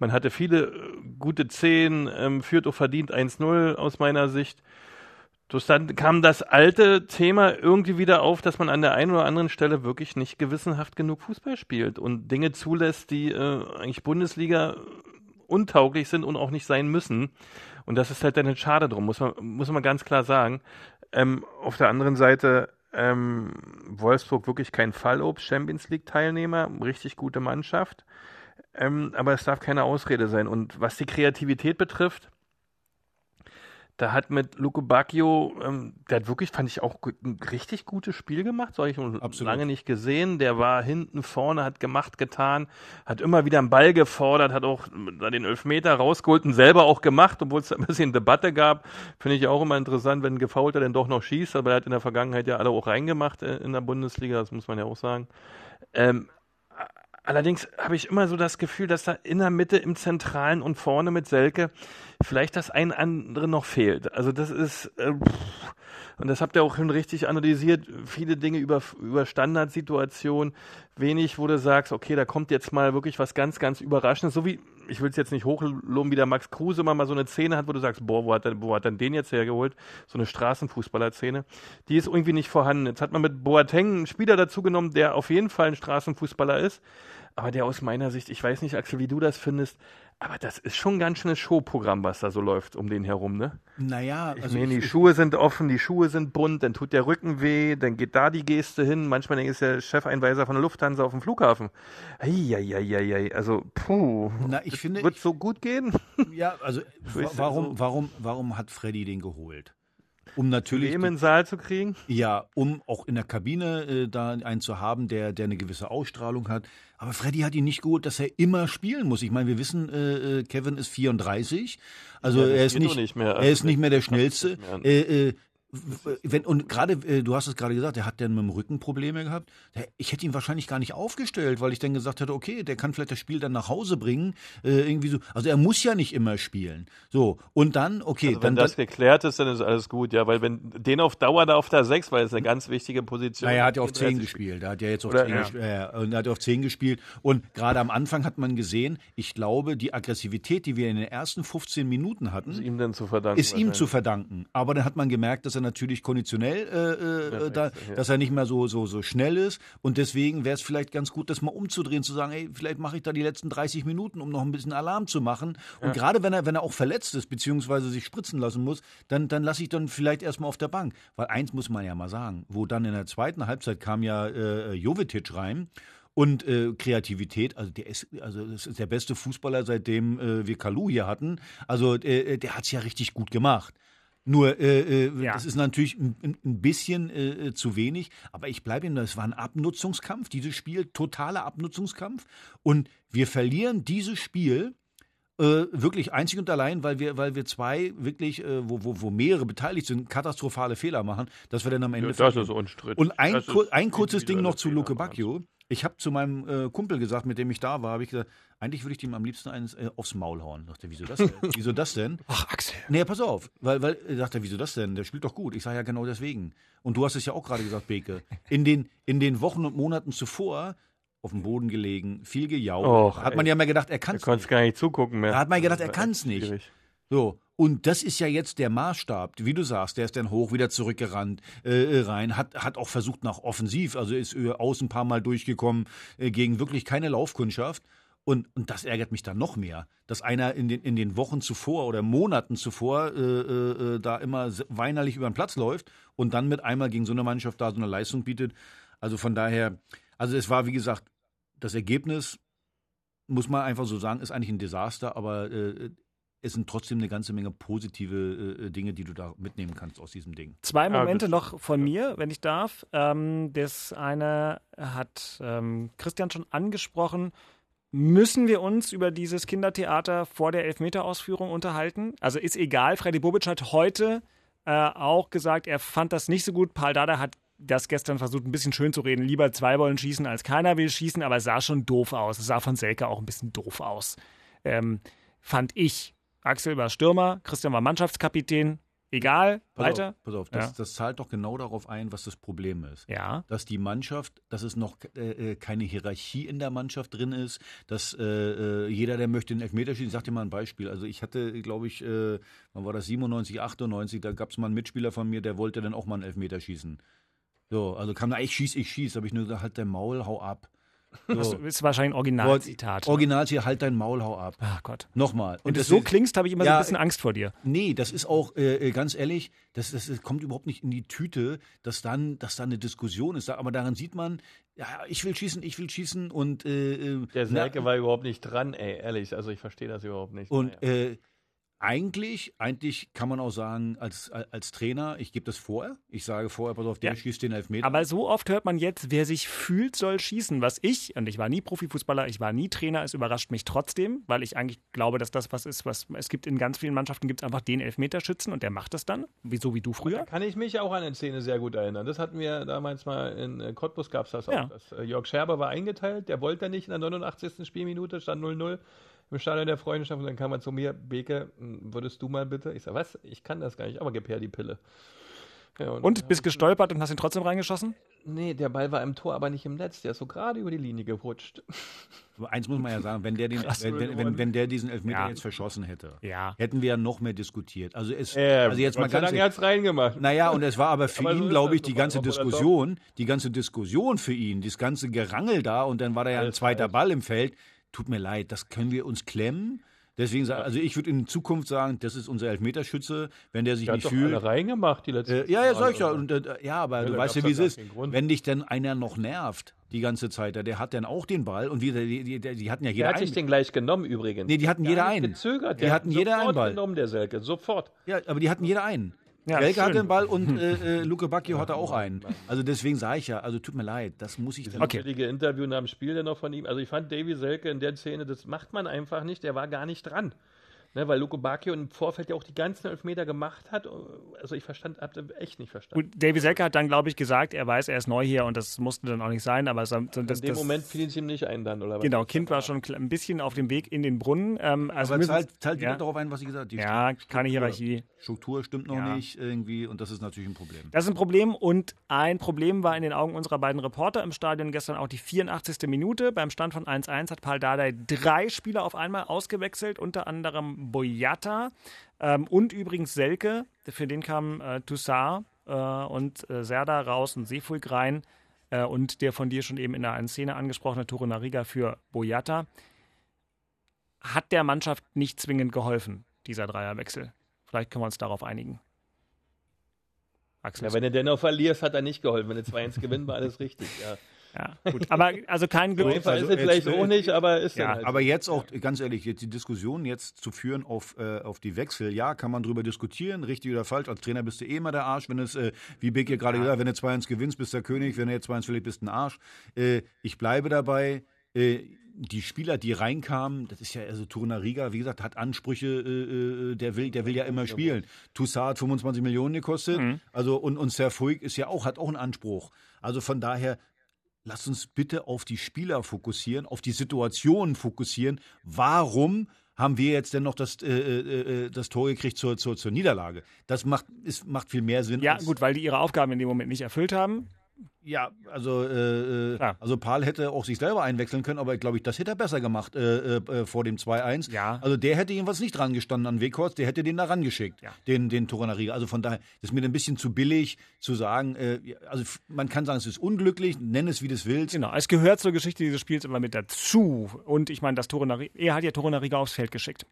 Man hatte viele äh, gute Szenen, ähm, führt auch verdient 1-0 aus meiner Sicht. Dann kam das alte Thema irgendwie wieder auf, dass man an der einen oder anderen Stelle wirklich nicht gewissenhaft genug Fußball spielt und Dinge zulässt, die äh, eigentlich Bundesliga untauglich sind und auch nicht sein müssen. Und das ist halt dann schade drum, muss man, muss man ganz klar sagen. Ähm, auf der anderen Seite ähm, Wolfsburg wirklich kein Fallobst, Champions League-Teilnehmer, richtig gute Mannschaft. Ähm, aber es darf keine Ausrede sein. Und was die Kreativität betrifft, da hat mit Luco Bacchio, ähm, der hat wirklich, fand ich auch ein richtig gutes Spiel gemacht, so habe ich Absolut. lange nicht gesehen. Der war hinten vorne, hat gemacht, getan, hat immer wieder einen Ball gefordert, hat auch den Elfmeter rausgeholt und selber auch gemacht, obwohl es ein bisschen Debatte gab. Finde ich auch immer interessant, wenn ein Gefaulter dann doch noch schießt, aber er hat in der Vergangenheit ja alle auch reingemacht äh, in der Bundesliga, das muss man ja auch sagen. Ähm, Allerdings habe ich immer so das Gefühl, dass da in der Mitte, im Zentralen und vorne mit Selke vielleicht das ein andere noch fehlt. Also das ist, äh, und das habt ihr auch schon richtig analysiert, viele Dinge über, über Standardsituationen, wenig, wo du sagst, okay, da kommt jetzt mal wirklich was ganz, ganz Überraschendes, so wie, ich will es jetzt nicht hochloben, wie der Max Kruse mal, mal so eine Szene hat, wo du sagst, boah, wo hat, er, wo hat denn den jetzt hergeholt? So eine Straßenfußballer-Szene. Die ist irgendwie nicht vorhanden. Jetzt hat man mit Boateng einen Spieler dazu genommen, der auf jeden Fall ein Straßenfußballer ist, aber der aus meiner Sicht, ich weiß nicht, Axel, wie du das findest, aber das ist schon ein ganz schönes Showprogramm, was da so läuft um den herum, ne? Naja, also. Ich meine, die Schuhe sind offen, die Schuhe sind bunt, dann tut der Rücken weh, dann geht da die Geste hin. Manchmal ist der Chefeinweiser von der Lufthansa auf dem Flughafen. Eieieiei, also, puh. Na, ich finde. Wird so gut gehen? Ja, also wa- warum, warum, warum hat Freddy den geholt? Um natürlich. Leben in den Saal zu kriegen? Ja, um auch in der Kabine äh, da einen zu haben, der, der eine gewisse Ausstrahlung hat. Aber Freddy hat ihn nicht geholt, dass er immer spielen muss. Ich meine, wir wissen, äh, äh, Kevin ist 34, also Ja, er ist nicht, nicht mehr. er ist nicht mehr der schnellste. Mehr. Äh, äh, w- wenn, und gerade, äh, du hast es gerade gesagt, er hat dann mit dem Rücken Probleme gehabt. Ich hätte ihn wahrscheinlich gar nicht aufgestellt, weil ich dann gesagt hätte, okay, der kann vielleicht das Spiel dann nach Hause bringen. Äh, irgendwie so. Also er muss ja nicht immer spielen. So, und dann, okay, Also wenn dann, das dann geklärt ist, dann ist alles gut, ja, weil wenn den auf Dauer da auf der 6, weil es eine ganz wichtige Position Na, er hat ja auf 34 10 gespielt. Er hat ja jetzt auf Oder- 10 ja. gespielt. Äh, und er hat auf 10 gespielt. Und gerade am Anfang hat man gesehen, ich glaube, die Aggressivität, die wir in den ersten 15 Minuten hatten, Ist ihm zu verdanken. ist ihm zu verdanken. Aber dann hat man gemerkt, dass er natürlich konditionell, äh, äh, da, ja. dass er nicht mehr so, so, so schnell ist. Und deswegen wäre es vielleicht ganz gut, das mal umzudrehen, zu sagen, ey, vielleicht mache ich da die letzten 30 Minuten, um noch ein bisschen Alarm zu machen. Und gerade wenn er, wenn er auch verletzt ist, beziehungsweise sich spritzen lassen muss, dann, dann lasse ich dann vielleicht erstmal auf der Bank. Weil eins muss man ja mal sagen, wo dann in der zweiten Halbzeit kam ja äh, Jovetic rein. Und äh, Kreativität, also der ist, also das ist der beste Fußballer, seitdem äh, wir Kalu hier hatten. Also äh, der hat es ja richtig gut gemacht. Nur, äh, äh, Ja. das ist natürlich ein, ein- bisschen äh, äh, zu wenig, aber ich bleibe ihm, da, es war ein Abnutzungskampf, dieses Spiel, totaler Abnutzungskampf. Und wir verlieren dieses Spiel äh, wirklich einzig und allein, weil wir, weil wir zwei wirklich, äh, wo, wo, wo mehrere beteiligt sind, katastrophale Fehler machen, dass wir dann am Ende Ja, das ist unstrittig. Und ein, kur ein kurzes Ding noch zu Luke Bacchio. Ich habe zu meinem äh, Kumpel gesagt, mit dem ich da war, habe ich gesagt, eigentlich würde ich ihm am liebsten eins äh, aufs Maul hauen. Dachte, er, wieso das denn? wieso das denn? Ach, Axel. Nee, pass auf, weil, weil er dachte, wieso das denn? Der spielt doch gut. Ich sage ja genau deswegen. Und du hast es ja auch gerade gesagt, Beke. In den, in den Wochen und Monaten zuvor auf dem Boden gelegen, viel gejault. Och, hat man ey. ja mal gedacht, er kann es konntest gar nicht zugucken mehr. Da hat man gedacht, er kann's echt nicht. schwierig. So, und das ist ja jetzt der Maßstab. Wie du sagst, der ist dann hoch wieder zurückgerannt äh, rein, hat, hat auch versucht nach offensiv, also ist äh, außen ein paar Mal durchgekommen äh, gegen wirklich keine Laufkundschaft. Und, und das ärgert mich dann noch mehr, dass einer in den, in den Wochen zuvor oder Monaten zuvor äh, äh, äh, da immer weinerlich über den Platz läuft und dann mit einmal gegen so eine Mannschaft da so eine Leistung bietet. Also von daher, also es war wie gesagt, das Ergebnis, muss man einfach so sagen, ist eigentlich ein Desaster, aber äh, es sind trotzdem eine ganze Menge positive äh, Dinge, die du da mitnehmen kannst aus diesem Ding. Zwei Ja, Momente das- noch von mir, wenn ich darf. Ähm, das eine hat ähm, Christian schon angesprochen. Müssen wir uns über dieses Kindertheater vor der Elfmeterausführung unterhalten? Also ist egal, Freddy Bobic hat heute äh, auch gesagt, er fand das nicht so gut. Paul Dada hat das gestern versucht, ein bisschen schön zu reden. Lieber zwei wollen schießen, als keiner will schießen, aber es sah schon doof aus. Es sah von Selke auch ein bisschen doof aus. Ähm, fand ich. Axel war Stürmer, Christian war Mannschaftskapitän. Egal, Pass weiter. Auf, pass auf, das, Ja. das zahlt doch genau darauf ein, was das Problem ist. Ja. Dass die Mannschaft, dass es noch äh, äh, keine Hierarchie in der Mannschaft drin ist, dass äh, äh, jeder, der möchte, einen Elfmeter schießen. Ich sag dir mal ein Beispiel. Also ich hatte, glaube ich, äh, wann war das, 97, 98, da gab es mal einen Mitspieler von mir, der wollte dann auch mal einen Elfmeter schießen. So, also kam da, ich schieß, ich schieß, habe ich nur gesagt, halt dein Maul, hau ab. Das So. ist wahrscheinlich ein Originalzitat. ne? Original hier, halt dein Maul, hau ab. Ach Gott. Nochmal. Wenn du das so ist- klingst, habe ich immer so Ja, ein bisschen Angst vor dir. Nee, das ist auch äh, äh, ganz ehrlich, das, das, das kommt überhaupt nicht in die Tüte, dass dann, dass da eine Diskussion ist. Aber daran sieht man, ja, ich will schießen, ich will schießen und äh, äh, Der Selke war überhaupt nicht dran, ey, ehrlich. Also ich verstehe das überhaupt nicht. und Naja. äh, eigentlich, eigentlich kann man auch sagen, als, als Trainer, ich gebe das vor. Ich sage vorher, pass auf, der Ja. schießt den Elfmeter. Aber so oft hört man jetzt, wer sich fühlt, soll schießen. Was ich, und ich war nie Profifußballer, ich war nie Trainer, es überrascht mich trotzdem, weil ich eigentlich glaube, dass das was ist, was es gibt in ganz vielen Mannschaften, gibt es einfach den Elfmeterschützen und der macht das dann, wie, so wie du Da früher. kann ich mich auch an eine Szene sehr gut erinnern. Das hatten wir damals mal in äh, Cottbus gab es das auch. Ja. Das, äh, Jörg Scherber war eingeteilt, der wollte nicht in der 89. Spielminute, stand 0-0 im Stadion der Freundschaft und dann kam er zu mir, Beke, m, würdest du mal bitte? Ich sag, was? Ich kann das gar nicht, aber gib her die Pille. Ja, Und bist gestolpert und hast ihn trotzdem reingeschossen? Nee, der Ball war im Tor, aber nicht im Netz. Der ist so gerade über die Linie gerutscht. Aber eins muss man ja sagen, wenn der, den, wenn, wenn, wenn, der diesen Elfmeter Ja. jetzt verschossen hätte, Ja. hätten wir ja noch mehr diskutiert. Also, es, Äh, also jetzt mal ganz er reingemacht. Naja, und es war aber für Aber so ihn, ist glaube ich, die ganze Diskussion, die ganze Diskussion für ihn, das ganze Gerangel da und dann war da ja ein zweiter falsch. Ball im Feld. Tut mir leid, das können wir uns klemmen. Deswegen, also ich würde in Zukunft sagen, das ist unser Elfmeterschütze, wenn der sich Der hat nicht doch fühlt. alle reingemacht, die letzten Äh, ja, ja, sag ich ja. Und, äh, ja, aber Ja, du weißt ja, wie es ja gar ist. Wenn dich dann einer noch nervt die ganze Zeit, der hat dann auch den Ball und wieder, die, die, die hatten ja Der jeder hat sich einen. den gleich genommen übrigens. Nee, die hatten Gar jeder einen. Gezögert. Die Der hatten hat jeder einen Ball. genommen, der Selke. Sofort. Ja, aber die hatten jeder einen. Ja, Welke hat den Ball und äh, äh, Luke Bacchio hatte auch einen. Also deswegen sage ich ja, also tut mir leid, das muss ich dann. Okay. Okay. Interview nach dem Spiel dann noch von ihm. Also ich fand Davy Selke in der Szene, das macht man einfach nicht. Der war gar nicht dran. Ne, weil Luko Bacchio im Vorfeld ja auch die ganzen Elfmeter gemacht hat. Also ich verstand, hab das echt nicht verstanden. Gut, Davy Selke hat dann, glaube ich, gesagt, er weiß, er ist neu hier und das musste dann auch nicht sein, aber so, so, das, in dem das, Moment fiel es ihm nicht ein dann, oder was? Genau, Kind war schon ein bisschen auf dem Weg in den Brunnen. Ähm, also aber zahlt, zahlt ja. darauf ein, was ich gesagt habe. Die Ja, Struktur- keine Hierarchie. Struktur stimmt noch Ja. nicht irgendwie und das ist natürlich ein Problem. Das ist ein Problem und ein Problem war in den Augen unserer beiden Reporter im Stadion gestern auch die 84. Minute. Beim Stand von 1-1 hat Paul Dardai drei Spieler auf einmal ausgewechselt, unter anderem Boyata ähm, und übrigens Selke. Für den kamen äh, Toussaint äh, und äh, Serda raus und Seefuig rein äh, und der von dir schon eben in der einen Szene angesprochene Tore Nariga für Boyata. Hat der Mannschaft nicht zwingend geholfen, dieser Dreierwechsel? Vielleicht können wir uns darauf einigen. Axel. Ja, wenn du dennoch verlierst, hat er nicht geholfen. Wenn du 2-1 gewinnst, war alles richtig. Ja. Ja, gut. Aber also kein Glück. So einfach also ist es jetzt, vielleicht auch nicht, aber ist Ja, halt aber so. jetzt auch, ganz ehrlich, jetzt die Diskussion jetzt zu führen auf, äh, auf die Wechsel, ja, kann man drüber diskutieren, richtig oder falsch. Als Trainer bist du eh immer der Arsch, wenn es, äh, wie Big hier gerade gesagt wenn du 2-1 gewinnst, bist du der König, wenn du jetzt 2-1 verlierst, bist du ein Arsch. Äh, ich bleibe dabei, äh, die Spieler, die reinkamen, das ist ja, also Riga, wie gesagt, hat Ansprüche, äh, äh, der, will, der will ja immer spielen. Toussaint hat 25 Millionen gekostet, also und, und Serfuig ist ja auch, hat auch einen Anspruch. Also von daher, Lass uns bitte auf die Spieler fokussieren, auf die Situation fokussieren. Warum haben wir jetzt denn noch das, äh, äh, äh, das Tor gekriegt zur, zur, zur Niederlage? Das macht, ist, macht viel mehr Sinn. Ja, gut, weil die ihre Aufgaben in dem Moment nicht erfüllt haben. Ja, also, äh, äh, Klar. also Paul hätte auch sich selber einwechseln können, aber glaube ich, das hätte er besser gemacht äh, äh, äh, vor dem 2-1. Ja. Also der hätte jedenfalls nicht dran gestanden an Weghorst, der hätte den da rangeschickt, Ja. den, den Torunariga. Also von daher ist mir ein bisschen zu billig zu sagen, äh, also man kann sagen, es ist unglücklich, nenn es wie du es willst. Genau, es gehört zur Geschichte dieses Spiels immer mit dazu. Und ich meine, das Torunariga, er hat ja Torunariga aufs Feld geschickt.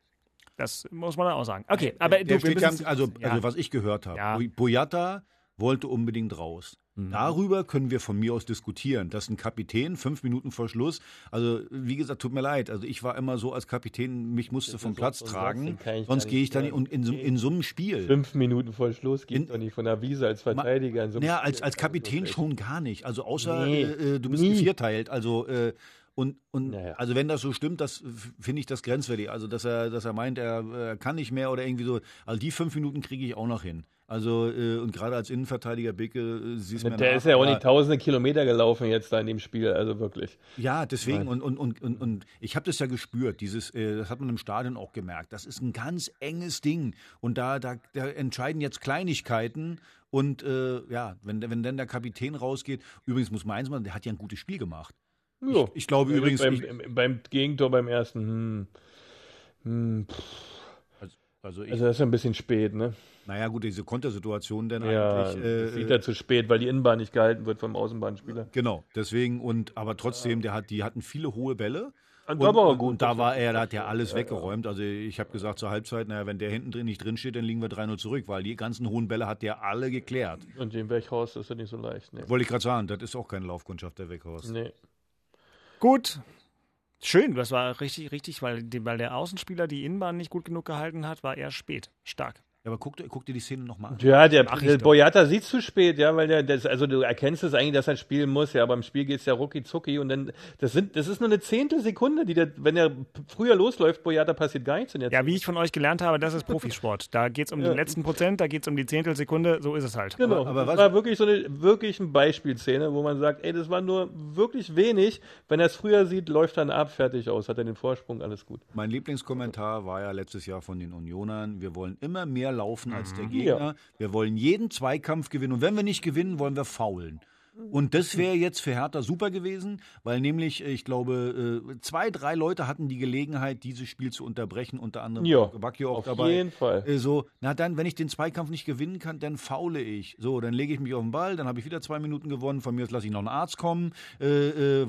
Das muss man dann auch sagen. Okay, aber Der du, wir steht müssen- also, ja. also was ich gehört habe, Ja. Bo- Boyata wollte unbedingt raus. Mhm. Darüber können wir von mir aus diskutieren. Dass ein Kapitän fünf Minuten vor Schluss, also wie gesagt, tut mir leid, also ich war immer so als Kapitän, mich musste vom Platz so tragen, sonst gehe ich da nicht. Und in, so- in so einem Spiel, Fünf Minuten vor Schluss geht In- doch nicht von der Wiese als Verteidiger. in so einem naja, Spiel. als, als Kapitän Also, schon gar nicht. Also außer Nee, äh, äh, du bist nie. gevierteilt. Also äh, und, und Naja. also wenn das so stimmt, das finde ich das grenzwertig. Also dass er, dass er meint, er äh, kann nicht mehr oder irgendwie so. Also die fünf Minuten kriege ich auch noch hin. Also äh, und gerade als Innenverteidiger Bicke äh, siehst du Der nach, ist ja auch nicht tausende Kilometer gelaufen jetzt da in dem Spiel, also wirklich. Ja, deswegen Nein. und, und, und, und, und ich habe das ja gespürt, dieses, äh, das hat man im Stadion auch gemerkt. Das ist ein ganz enges Ding und da, da, da entscheiden jetzt Kleinigkeiten und äh, ja, wenn, wenn dann der Kapitän rausgeht, übrigens muss man eins machen, der hat ja ein gutes Spiel gemacht. Ja. Ich, ich glaube Ja, übrigens, beim, ich, im- beim Gegentor beim ersten, hm, hm, pff, also ich, also das ist ja ein bisschen spät, ne? Naja gut, diese Kontersituation dann Ja, eigentlich. Äh, sieht er zu spät, weil die Innenbahn nicht gehalten wird vom Außenbahnspieler. Genau, deswegen und aber trotzdem, der hat, die hatten viele hohe Bälle. Und Und, da war er und, gut, und da war er, da hat er alles weggeräumt. Also ich habe gesagt zur Halbzeit, naja, wenn der hinten drin nicht drin steht, dann liegen wir 3-0 zurück, weil die ganzen hohen Bälle hat der alle geklärt. Und den Weghaus ist ja nicht so leicht, ne? Wollte ich gerade sagen, das ist auch keine Laufkundschaft, der Weghorst. Nee. Gut. Schön, das war richtig, richtig, weil, weil der Außenspieler die Innenbahn nicht gut genug gehalten hat, war er spät. Stark. Ja, aber guck, dir- guck dir die Szene nochmal an. Ja, der, der. Boyata sieht zu spät, ja, weil der, das, also du erkennst es eigentlich, dass er spielen muss, ja, aber im Spiel geht's ja rucki zucki und dann, das sind, das ist nur eine Zehntelsekunde, die der, wenn er früher losläuft, Boyata passiert gar nichts in der Ja, wie ich von euch gelernt habe, das ist Profisport. Da geht es um Ja. den letzten Prozent, da geht es um die Zehntelsekunde, so ist es halt. Genau, Aber- aber das was- war wirklich so eine, wirklich eine Beispielszene, wo man sagt, ey, das war nur wirklich wenig. Wenn er es früher sieht, läuft dann ab, fertig aus, hat er den Vorsprung, alles gut. Mein Lieblingskommentar war ja letztes Jahr von den Unionern, wir wollen immer mehr laufen als der Gegner. Ja. Wir wollen jeden Zweikampf gewinnen und wenn wir nicht gewinnen, wollen wir faulen. Und das wäre jetzt für Hertha super gewesen, weil nämlich, äh, ich glaube, äh, zwei, drei Leute hatten die Gelegenheit, dieses Spiel zu unterbrechen, unter anderem Ja, Bakio auch auf dabei. jeden Fall. Äh, So, na dann, wenn ich den Zweikampf nicht gewinnen kann, dann faule ich. So, dann lege ich mich auf den Ball, dann habe ich wieder zwei Minuten gewonnen. Von mir aus lasse ich noch einen Arzt kommen, äh,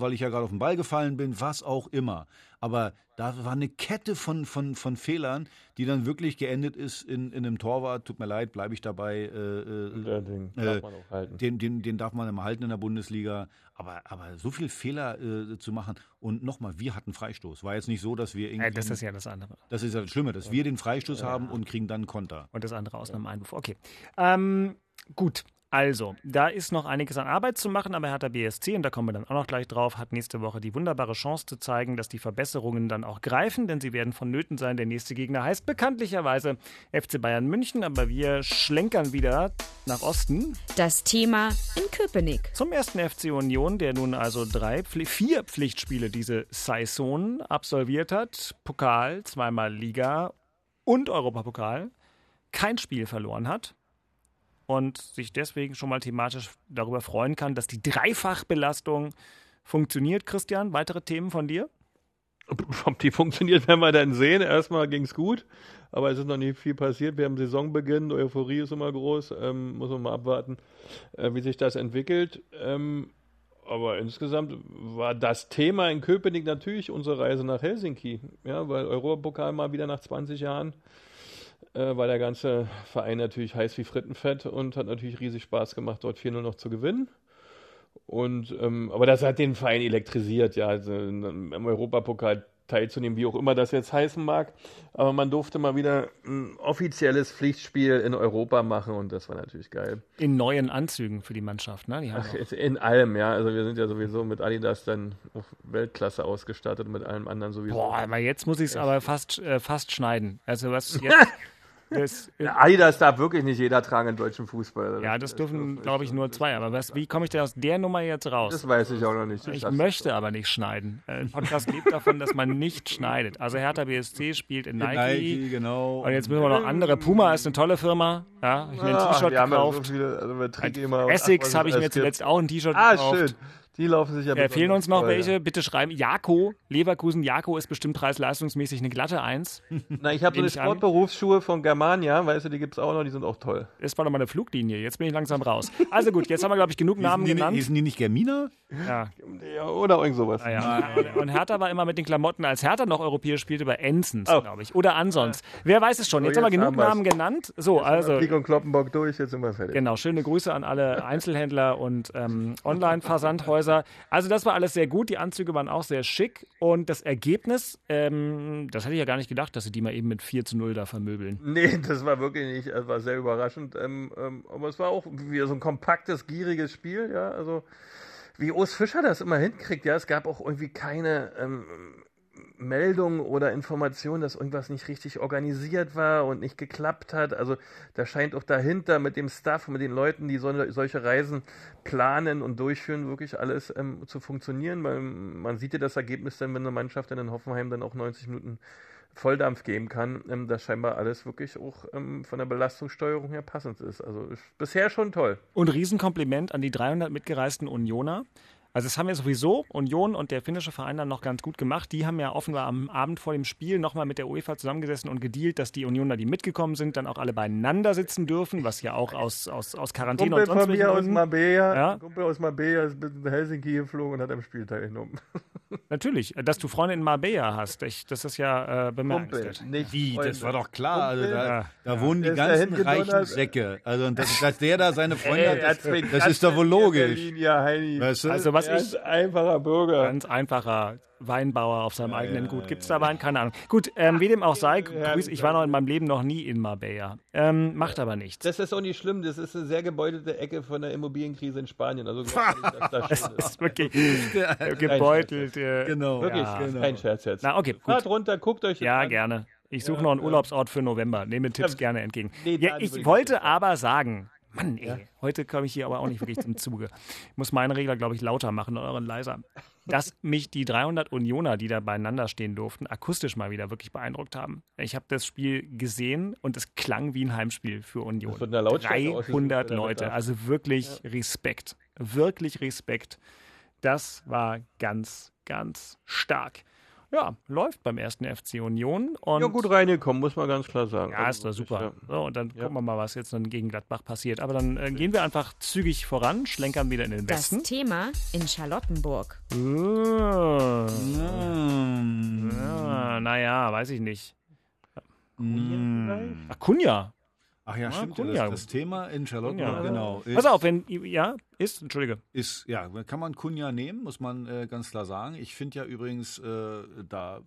weil ich ja gerade auf den Ball gefallen bin, was auch immer. Aber da war eine Kette von, von, von Fehlern, die dann wirklich geendet ist in, in einem Torwart. Tut mir leid, bleibe ich dabei. Äh, äh, den äh, darf man auch halten. Den, den, den darf man immer halten in der Bundesliga. Aber, aber so viel Fehler äh, zu machen. Und nochmal, wir hatten Freistoß. War jetzt nicht so, dass wir irgendwie. Äh, das ist ja das andere. Das ist ja das Schlimme, dass wir den Freistoß haben und kriegen dann Konter. Und das andere aus einem Einwurf. Okay. Ähm, gut. Also, da ist noch einiges an Arbeit zu machen, aber Hertha BSC, und da kommen wir dann auch noch gleich drauf, hat nächste Woche die wunderbare Chance zu zeigen, dass die Verbesserungen dann auch greifen, denn sie werden vonnöten sein. Der nächste Gegner heißt bekanntlicherweise FC Bayern München, aber wir schlenkern wieder nach Osten. Das Thema in Köpenick. Zum ersten FC Union, der nun also drei, vier Pflichtspiele diese Saison absolviert hat. Pokal, zweimal Liga und Europapokal. Kein Spiel verloren hat und sich deswegen schon mal thematisch darüber freuen kann, dass die Dreifachbelastung funktioniert. Christian, weitere Themen von dir? Ob die funktioniert, werden wir dann sehen. Erstmal ging es gut, aber es ist noch nicht viel passiert. Wir haben Saisonbeginn, Euphorie ist immer groß, ähm, muss man mal abwarten, äh, wie sich das entwickelt. Ähm, aber insgesamt war das Thema in Köpenick natürlich unsere Reise nach Helsinki, ja, weil Europapokal mal wieder nach 20 Jahren äh, war der ganze Verein natürlich heiß wie Frittenfett und hat natürlich riesig Spaß gemacht, dort 4-0 noch zu gewinnen. Und ähm, aber das hat den Verein elektrisiert, ja, also im Europapokal teilzunehmen, wie auch immer das jetzt heißen mag. Aber man durfte mal wieder ein offizielles Pflichtspiel in Europa machen und das war natürlich geil. In neuen Anzügen für die Mannschaft, ne? Die Ach, in allem, ja. Also wir sind ja sowieso mit Adidas dann auf Weltklasse ausgestattet und mit allem anderen sowieso. Boah, aber jetzt muss ich es aber fast, äh, fast schneiden. Also was jetzt. Das, Adidas darf wirklich nicht jeder tragen im deutschen Fußball. Ja, das, das dürfen, glaube ich, nur zwei. Aber was, wie komme ich denn aus der Nummer jetzt raus? Das weiß ich auch noch nicht. Ich möchte aber nicht schneiden. Ein Podcast lebt davon, dass man nicht schneidet. Also Hertha BSC spielt in Nike. Nike, genau. Und jetzt müssen wir noch andere. Puma ist eine tolle Firma. Ja, ich habe mir ein T-Shirt gekauft. So viele, also Essex habe ich mir zuletzt auch ein T-Shirt ah, gekauft. Ah, schön. Die laufen sich ja äh, Fehlen uns noch welche? Bitte schreiben. Jako, Leverkusen, Jako ist bestimmt preis-leistungsmäßig eine glatte Eins. Na, ich habe so eine Sportberufsschuhe von Germania, weißt du, die gibt es auch noch, die sind auch toll. Das war doch mal eine Fluglinie, jetzt bin ich langsam raus. Also gut, jetzt haben wir, glaube ich, genug Namen die, genannt. Hießen die nicht Germina? Ja. ja oder irgend sowas. Ah, ja. Und Hertha war immer mit den Klamotten, als Hertha noch europäisch spielte, bei Enzens, oh. glaube ich. Oder ansonst. Wer weiß es schon. Jetzt, so, jetzt haben wir genug haben Namen genannt. So, jetzt also. Krieg und Kloppenbock durch, jetzt sind wir fertig. Genau, schöne Grüße an alle Einzelhändler und ähm, Online-Versandhäuser. Also das war alles sehr gut. Die Anzüge waren auch sehr schick. Und das Ergebnis, ähm, das hätte ich ja gar nicht gedacht, dass sie die mal eben mit 4 zu 0 da vermöbeln. Nee, das war wirklich nicht. Das war sehr überraschend. Ähm, ähm, aber es war auch wieder so ein kompaktes, gieriges Spiel. Ja, also wie Urs Fischer das immer hinkriegt. Ja, es gab auch irgendwie keine ähm, Meldung oder Information, dass irgendwas nicht richtig organisiert war und nicht geklappt hat. Also da scheint auch dahinter mit dem Staff, mit den Leuten, die so, solche Reisen planen und durchführen, wirklich alles ähm, zu funktionieren. Weil man sieht ja das Ergebnis dann, wenn eine Mannschaft dann in Hoffenheim dann auch 90 Minuten Volldampf geben kann, ähm, dass scheinbar alles wirklich auch ähm, von der Belastungssteuerung her passend ist. Also bisher schon toll. Und Riesenkompliment an die 300 mitgereisten Unioner. Also das haben wir sowieso, Union und der finnische Verein dann noch ganz gut gemacht. Die haben ja offenbar am Abend vor dem Spiel nochmal mit der UEFA zusammengesessen und gedealt, dass die Unioner, die mitgekommen sind, dann auch alle beieinander sitzen dürfen, was ja auch aus, aus, aus Quarantäne Kumpel und sonst von mir aus Marbella, ja? Kumpel aus Marbella ist in Helsinki geflogen und hat am Spiel teilgenommen. Natürlich, dass du Freunde in Marbella hast, ich, das ist ja äh, bemerkenswert. Kumpel, nicht Wie, das war doch klar. Also da, ja. da wohnen die ganzen reichen Säcke. Also dass, dass der da seine Freunde Ey, hat, das, das ist doch wohl logisch. Berlin, ja, weißt du? Also was Ganz einfacher Bürger. Ganz einfacher Weinbauer auf seinem ja, eigenen ja, Gut. Gibt es da Wein? Keine Ahnung. Gut, ähm, wie dem auch sei, grüß, ich war noch in meinem Leben noch nie in Marbella. Ähm, macht aber nichts. Das ist auch nicht schlimm. Das ist eine sehr gebeutelte Ecke von der Immobilienkrise in Spanien. Also nicht, das, das ist wirklich gebeutelt. genau. Wirklich, ja, genau. kein Scherz jetzt. Na, okay, gut. Fahrt runter, guckt euch Ja, an. gerne. Ich suche noch einen Urlaubsort für November. Nehme Tipps gerne entgegen. Ja, ich wollte aber sagen, Mann, ey, ja. heute komme ich hier aber auch nicht wirklich zum Zuge. Ich muss meinen Regler, glaube ich, lauter machen und euren leiser. Dass mich die 300 Unioner, die da beieinander stehen durften, akustisch mal wieder wirklich beeindruckt haben. Ich habe das Spiel gesehen und es klang wie ein Heimspiel für Union. 300 Leute, also wirklich ja. Respekt. Wirklich Respekt. Das war ganz, ganz stark ja, läuft beim ersten FC Union. Und ja, gut reingekommen, muss man ganz klar sagen. Ja, ist doch super. So, und dann ja. gucken wir mal, was jetzt dann gegen Gladbach passiert. Aber dann äh, gehen wir einfach zügig voran, schlenkern wieder in den Westen. Das Thema in Charlottenburg. Oh. Mm. Ja, weiß ich nicht. Mm. Acuna. Ach ja, Ja, stimmt. Cunha. Das, das Thema in Charlotte, Cunha. genau. Pass auf, wenn, ja, ist, entschuldige. Ist, ja, kann man Kunja nehmen, muss man äh, ganz klar sagen. Ich finde ja übrigens, äh, da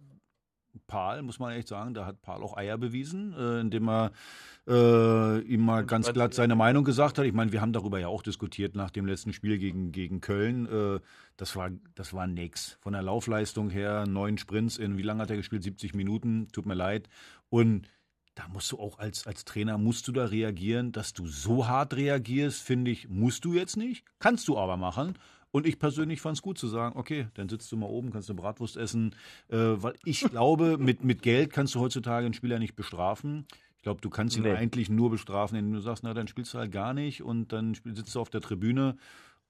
Paul, muss man echt sagen, da hat Paul auch Eier bewiesen, äh, indem er äh, ihm mal ganz glatt seine Meinung gesagt hat. Ich meine, wir haben darüber ja auch diskutiert nach dem letzten Spiel gegen, gegen Köln. Äh, das, war, das war nix. Von der Laufleistung her, neun Sprints in, wie lange hat er gespielt? 70 Minuten, tut mir leid. Und da musst du auch als, als Trainer, musst du da reagieren, dass du so hart reagierst, finde ich, musst du jetzt nicht, kannst du aber machen. Und ich persönlich fand es gut zu sagen, okay, dann sitzt du mal oben, kannst eine Bratwurst essen, äh, weil ich glaube, mit, mit Geld kannst du heutzutage einen Spieler nicht bestrafen. Ich glaube, du kannst ihn Nee. eigentlich nur bestrafen, indem du sagst, na, dann spielst du halt gar nicht und dann sitzt du auf der Tribüne.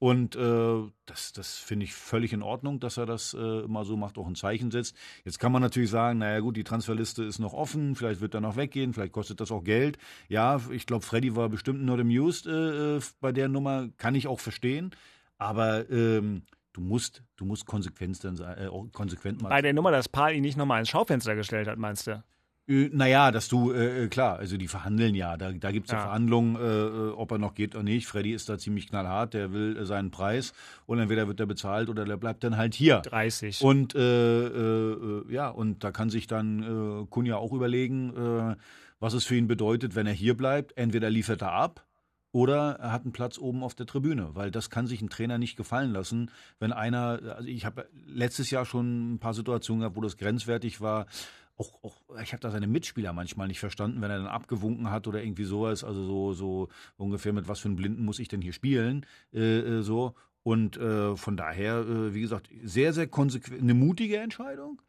Und äh, das, das finde ich völlig in Ordnung, dass er das äh, immer so macht, auch ein Zeichen setzt. Jetzt kann man natürlich sagen, naja gut, die Transferliste ist noch offen, vielleicht wird er noch weggehen, vielleicht kostet das auch Geld. Ja, ich glaube, Freddy war bestimmt not amused äh, äh, bei der Nummer, kann ich auch verstehen. Aber ähm, du musst, du musst konsequent dann sein, äh, konsequent mal. Bei der Nummer, dass Paul ihn nicht nochmal ins Schaufenster gestellt hat, meinst du? Äh, Naja, dass du, äh, äh, klar, also die verhandeln ja. Da, da gibt es ja. Ja. Verhandlungen, äh, äh, ob er noch geht oder nicht. Freddy ist da ziemlich knallhart, der will äh, seinen Preis und entweder wird er bezahlt oder der bleibt dann halt hier. 30. Und ja, und da kann sich dann Kunja auch überlegen, was es für ihn bedeutet, wenn er hier bleibt. Entweder liefert er ab oder er hat einen Platz oben auf der Tribüne, weil das kann sich ein Trainer nicht gefallen lassen, wenn einer, also ich habe letztes Jahr schon ein paar Situationen gehabt, wo das grenzwertig war. Auch, auch ich habe da seine Mitspieler manchmal nicht verstanden, wenn er dann abgewunken hat oder irgendwie sowas, also so, so ungefähr mit was für einem Blinden muss ich denn hier spielen, äh, äh, so. Und äh, von daher, äh, wie gesagt, sehr, sehr konsequent, eine mutige Entscheidung,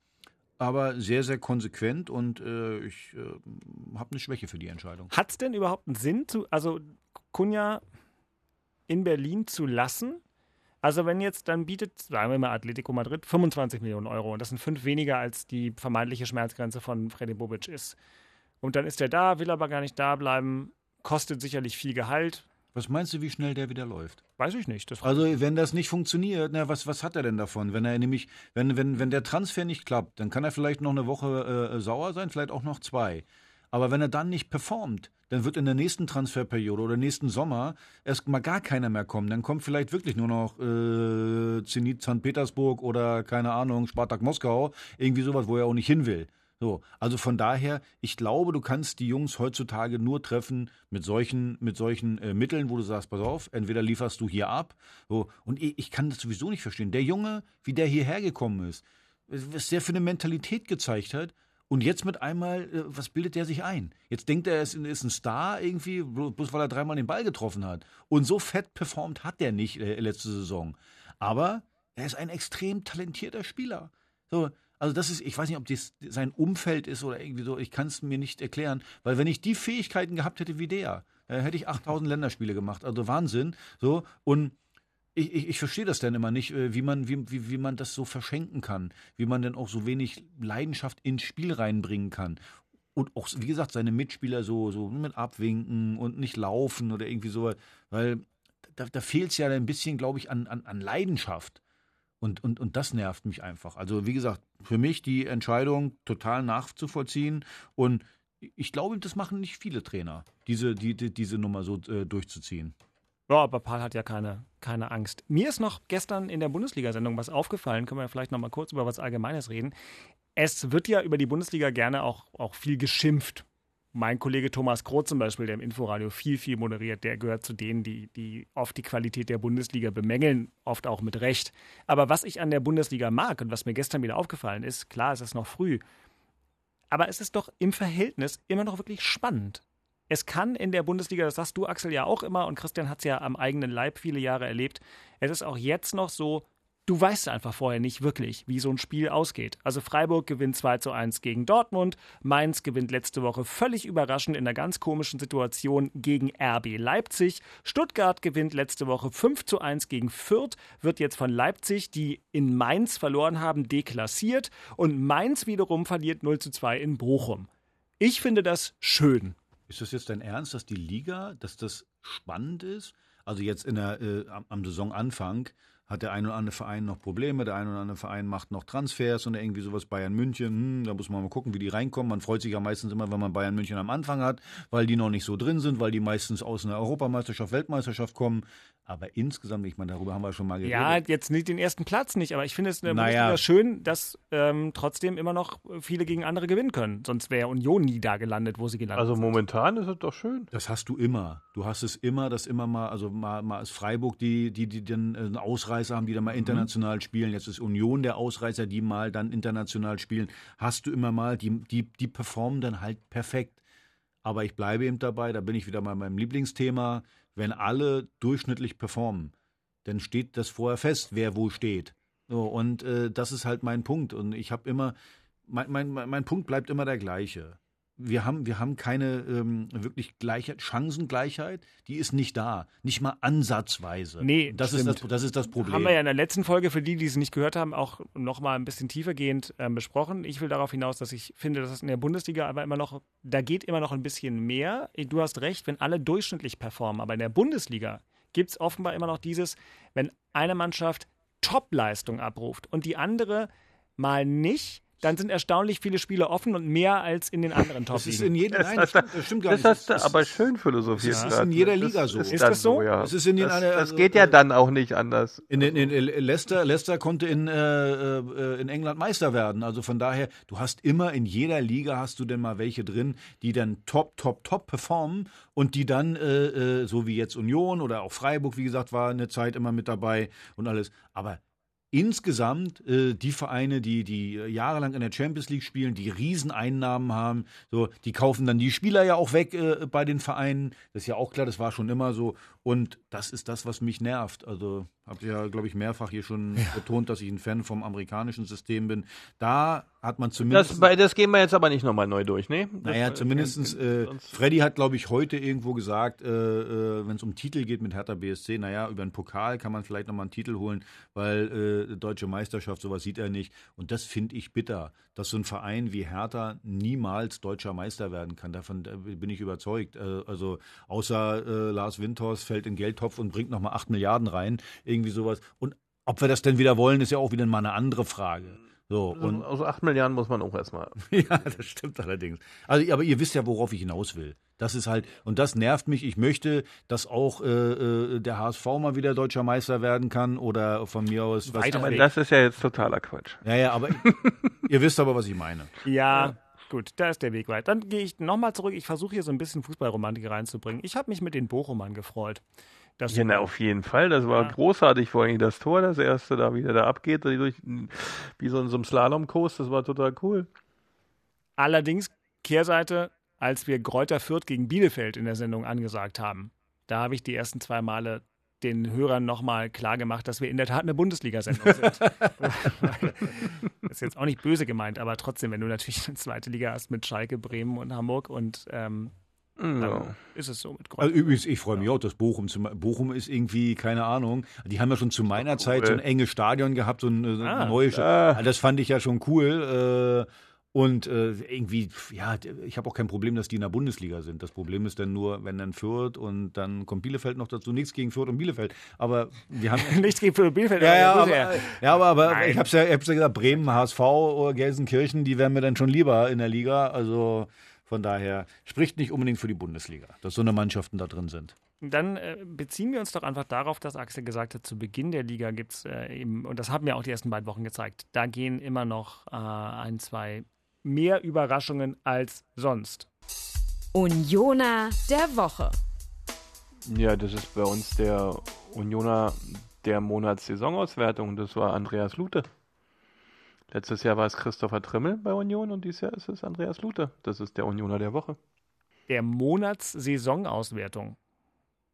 aber sehr, sehr konsequent und äh, ich äh, habe eine Schwäche für die Entscheidung. Hat es denn überhaupt einen Sinn, zu, also Kunja in Berlin zu lassen? Also wenn jetzt, dann bietet, sagen wir mal Atletico Madrid, 25 Millionen Euro und das sind fünf weniger, als die vermeintliche Schmerzgrenze von Freddy Bobic ist. Und dann ist er da, will aber gar nicht da bleiben, kostet sicherlich viel Gehalt. Was meinst du, wie schnell der wieder läuft? Weiß ich nicht. Also wenn das nicht funktioniert, na, was, was hat er denn davon? Wenn er nämlich, wenn, wenn, wenn der Transfer nicht klappt, dann kann er vielleicht noch eine Woche äh, sauer sein, vielleicht auch noch zwei. Aber wenn er dann nicht performt, dann wird in der nächsten Transferperiode oder nächsten Sommer erst mal gar keiner mehr kommen. Dann kommt vielleicht wirklich nur noch äh, Zenit St. Petersburg oder keine Ahnung, Spartak Moskau, irgendwie sowas, wo er auch nicht hin will. So, also von daher, ich glaube, du kannst die Jungs heutzutage nur treffen mit solchen, mit solchen äh, Mitteln, wo du sagst, pass auf, entweder lieferst du hier ab. So, und ich, ich kann das sowieso nicht verstehen. Der Junge, wie der hierher gekommen ist, was der für eine Mentalität gezeigt hat. Und jetzt mit einmal, äh, was bildet der sich ein? Jetzt denkt er, er ist, ein Star irgendwie, blo- bloß weil er dreimal den Ball getroffen hat. Und so fett performt hat der nicht äh, letzte Saison. Aber er ist ein extrem talentierter Spieler. So, also das ist, ich weiß nicht, ob das sein Umfeld ist oder irgendwie so, ich kann es mir nicht erklären, weil wenn ich die Fähigkeiten gehabt hätte wie der, äh, hätte ich 8000 Länderspiele gemacht, also Wahnsinn, so und ich, ich, ich verstehe das dann immer nicht, äh, wie man, wie, wie, wie man das so verschenken kann, wie man denn auch so wenig Leidenschaft ins Spiel reinbringen kann. Und auch, wie gesagt, seine Mitspieler so, so mit abwinken und nicht laufen oder irgendwie so, weil da, da fehlt es ja ein bisschen, glaube ich, an, an, an Leidenschaft. Und, und, und das nervt mich einfach. Also, wie gesagt, für mich die Entscheidung total nachzuvollziehen. Und ich glaube, das machen nicht viele Trainer, diese, die, die, diese Nummer so äh, durchzuziehen. Ja, aber Paul hat ja keine, keine Angst. Mir ist noch gestern in der Bundesliga-Sendung was aufgefallen. Können wir vielleicht noch mal kurz über was Allgemeines reden. Es wird ja über die Bundesliga gerne auch, auch viel geschimpft. Mein Kollege Thomas Kroh zum Beispiel, der im Inforadio viel, viel moderiert, der gehört zu denen, die, die oft die Qualität der Bundesliga bemängeln, oft auch mit Recht. Aber was ich an der Bundesliga mag und was mir gestern wieder aufgefallen ist, klar, es ist noch früh, aber es ist doch im Verhältnis immer noch wirklich spannend. Es kann in der Bundesliga, das sagst du, Axel, ja auch immer, und Christian hat es ja am eigenen Leib viele Jahre erlebt, es ist auch jetzt noch so, du weißt einfach vorher nicht wirklich, wie so ein Spiel ausgeht. Also Freiburg gewinnt 2 zu 1 gegen Dortmund, Mainz gewinnt letzte Woche völlig überraschend in einer ganz komischen Situation gegen RB Leipzig, Stuttgart gewinnt letzte Woche 5 zu 1 gegen Fürth, wird jetzt von Leipzig, die in Mainz verloren haben, deklassiert und Mainz wiederum verliert 0 zu 2 in Bochum. Ich finde das schön. Ist das jetzt dein Ernst, dass die Liga, dass das spannend ist? Also jetzt in der, äh, am, am Saisonanfang hat der ein oder andere Verein noch Probleme, der ein oder andere Verein macht noch Transfers und irgendwie sowas Bayern München, hm, da muss man mal gucken, wie die reinkommen. Man freut sich ja meistens immer, wenn man Bayern München am Anfang hat, weil die noch nicht so drin sind, weil die meistens aus einer Europameisterschaft, Weltmeisterschaft kommen. Aber insgesamt, ich meine, darüber haben wir schon mal geredet. Ja, jetzt nicht den ersten Platz nicht, aber ich finde es der Naja. Schön, dass ähm, trotzdem immer noch viele gegen andere gewinnen können. Sonst wäre Union nie da gelandet, wo sie gelandet Also sind. momentan ist es doch schön. Das hast du immer. Du hast es immer, dass immer mal, also mal, mal ist Freiburg die, die, die dann äh, einen Ausreißer haben, die dann mal international spielen. Jetzt ist Union der Ausreißer, die mal dann international spielen. Hast du immer mal, die, die, die performen dann halt perfekt. Aber ich bleibe eben dabei, da bin ich wieder mal meinem Lieblingsthema. Wenn alle durchschnittlich performen, dann steht das vorher fest, wer wo steht. So, und äh, das ist halt mein Punkt. Und ich habe immer, mein, mein mein Punkt bleibt immer der gleiche. Wir haben, wir haben keine ähm, wirklich Gleichheit, Chancengleichheit, die ist nicht da. Nicht mal ansatzweise. Nee, das ist, das, das ist das Problem. Haben wir ja in der letzten Folge, für die, die es nicht gehört haben, auch nochmal ein bisschen tiefergehend ähm, besprochen. Ich will darauf hinaus, dass ich finde, dass es in der Bundesliga aber immer noch, da geht immer noch ein bisschen mehr. Du hast recht, wenn alle durchschnittlich performen, aber in der Bundesliga gibt es offenbar immer noch dieses, wenn eine Mannschaft Topleistung abruft und die andere mal nicht, dann sind erstaunlich viele Spiele offen und mehr als in den anderen das ist Top-Ligen. in jeder, nein, das stimmt, das stimmt gar Das nicht. hast du ist- aber schön philosophiert. das ist gerade. in jeder Das Liga so. Ist, Ist das so? ja. Das ist in den das, das geht ja dann auch nicht anders. In, in, in Leicester, Leicester konnte in, äh, äh, in England Meister werden. Also von daher, du hast immer in jeder Liga hast du denn mal welche drin, die dann top, top, top performen und die dann, äh, äh, so wie jetzt Union oder auch Freiburg, wie gesagt, war eine Zeit immer mit dabei und alles. Aber insgesamt äh, die Vereine, die, die jahrelang in der Champions League spielen, die Rieseneinnahmen haben, so, die kaufen dann die Spieler ja auch weg äh, bei den Vereinen. Das ist ja auch klar, das war schon immer so. Und das ist das, was mich nervt. Also habe ja, glaube ich, mehrfach hier schon betont, dass ich ein Fan vom amerikanischen System bin. Da hat man zumindest. Das, bei- das gehen wir jetzt aber nicht nochmal neu durch, ne? Das- Naja, zumindestens, äh, Freddy hat, glaube ich, heute irgendwo gesagt, äh, äh, wenn es um Titel geht mit Hertha BSC, naja, über einen Pokal kann man vielleicht nochmal einen Titel holen, weil deutsche Meisterschaft, sowas sieht er nicht. Und das finde ich bitter, dass so ein Verein wie Hertha niemals deutscher Meister werden kann. Davon äh, bin ich überzeugt. Äh, also außer äh, Lars Windhorst fällt in Geldtopf und bringt nochmal 8 Milliarden rein, irgendwie sowas. Und ob wir das denn wieder wollen, ist ja auch wieder mal eine andere Frage. So, und aus 8 Milliarden muss man auch erstmal. ja, das stimmt allerdings. Also, aber ihr wisst ja, worauf ich hinaus will. Das ist halt, und das nervt mich. Ich möchte, dass auch äh, äh, der HSV mal wieder deutscher Meister werden kann oder von mir aus. was- Weiter Aber das ist ja jetzt totaler Quatsch. Ja, ja, aber ihr wisst aber, was ich meine. Ja, gut, da ist der Weg weit. Dann gehe ich nochmal zurück. Ich versuche hier so ein bisschen Fußballromantik reinzubringen. Ich habe mich mit den Bochumern gefreut. Dass Ja, na, auf jeden Fall. Das war großartig, vor allem das Tor, das erste da wieder da abgeht, durch, wie so in so einem Slalomkurs, das war total cool. Allerdings, Kehrseite, als wir Gräuter Fürth gegen Bielefeld in der Sendung angesagt haben, da habe ich die ersten zwei Male den Hörern nochmal klar gemacht, dass wir in der Tat eine Bundesliga-Sendung sind. das ist jetzt auch nicht böse gemeint, aber trotzdem, wenn du natürlich eine zweite Liga hast mit Schalke, Bremen und Hamburg und ähm, Ja. ist es so mit Gräuter. Also übrigens, ich freue mich auch, dass Bochum, zum, Bochum ist irgendwie, keine Ahnung, die haben ja schon zu meiner Zeit so ein enges Stadion gehabt, so ein, so Ah. neues. Ah. Das fand ich ja schon cool. Äh, und äh, irgendwie, ja, ich habe auch kein Problem, dass die in der Bundesliga sind. Das Problem ist dann nur, wenn dann Fürth und dann kommt Bielefeld noch dazu. Nichts gegen Fürth und Bielefeld. Aber wir haben. Nichts gegen Fürth Bielefeld. Ja, ja, aber, ja, aber, aber ich habe ja, ich hab's ja gesagt, Bremen, HSV oder Gelsenkirchen, die wären mir dann schon lieber in der Liga. Also von daher spricht nicht unbedingt für die Bundesliga, dass so eine Mannschaften da drin sind. Dann äh, beziehen wir uns doch einfach darauf, dass Axel gesagt hat, zu Beginn der Liga gibt es äh, eben, und das haben wir auch die ersten beiden Wochen gezeigt, da gehen immer noch äh, ein, zwei mehr Überraschungen als sonst. Unioner der Woche. Ja, das ist bei uns der Unioner der Monatsaisonauswertung. Das war Andreas Lute. Letztes Jahr war es Christopher Trimmel bei Union und dieses Jahr ist es Andreas Lute. Das ist der Unioner der Woche. Der Monatssaisonauswertung.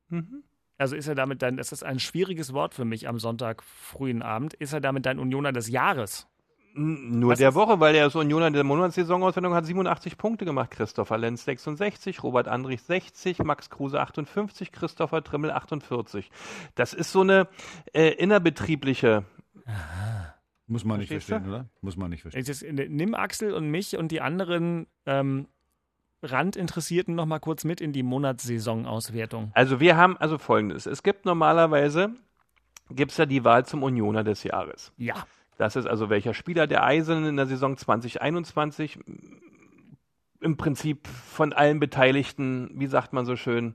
Mhm. Also ist er damit dann, das ist ein schwieriges Wort für mich am Sonntag frühen Abend, ist er damit dein Unioner des Jahres? Nur Was der ist- Woche, weil er ist Unioner der Monatssaisonauswertung hat 87 Punkte gemacht. Christopher Lenz 66, Robert Andrich 60, Max Kruse 58, Christopher Trimmel 48. Das ist so eine äh, innerbetriebliche. Muss man nicht verstehen, oder? Muss man nicht verstehen. Jetzt, äh, nimm Axel und mich und die anderen ähm, Randinteressierten noch mal kurz mit in die Monatssaisonauswertung. Also wir haben also folgendes. Es gibt normalerweise gibt es ja die Wahl zum Unioner des Jahres. Ja. Das ist also welcher Spieler der Eisen in der Saison 2021 im Prinzip von allen Beteiligten, wie sagt man so schön,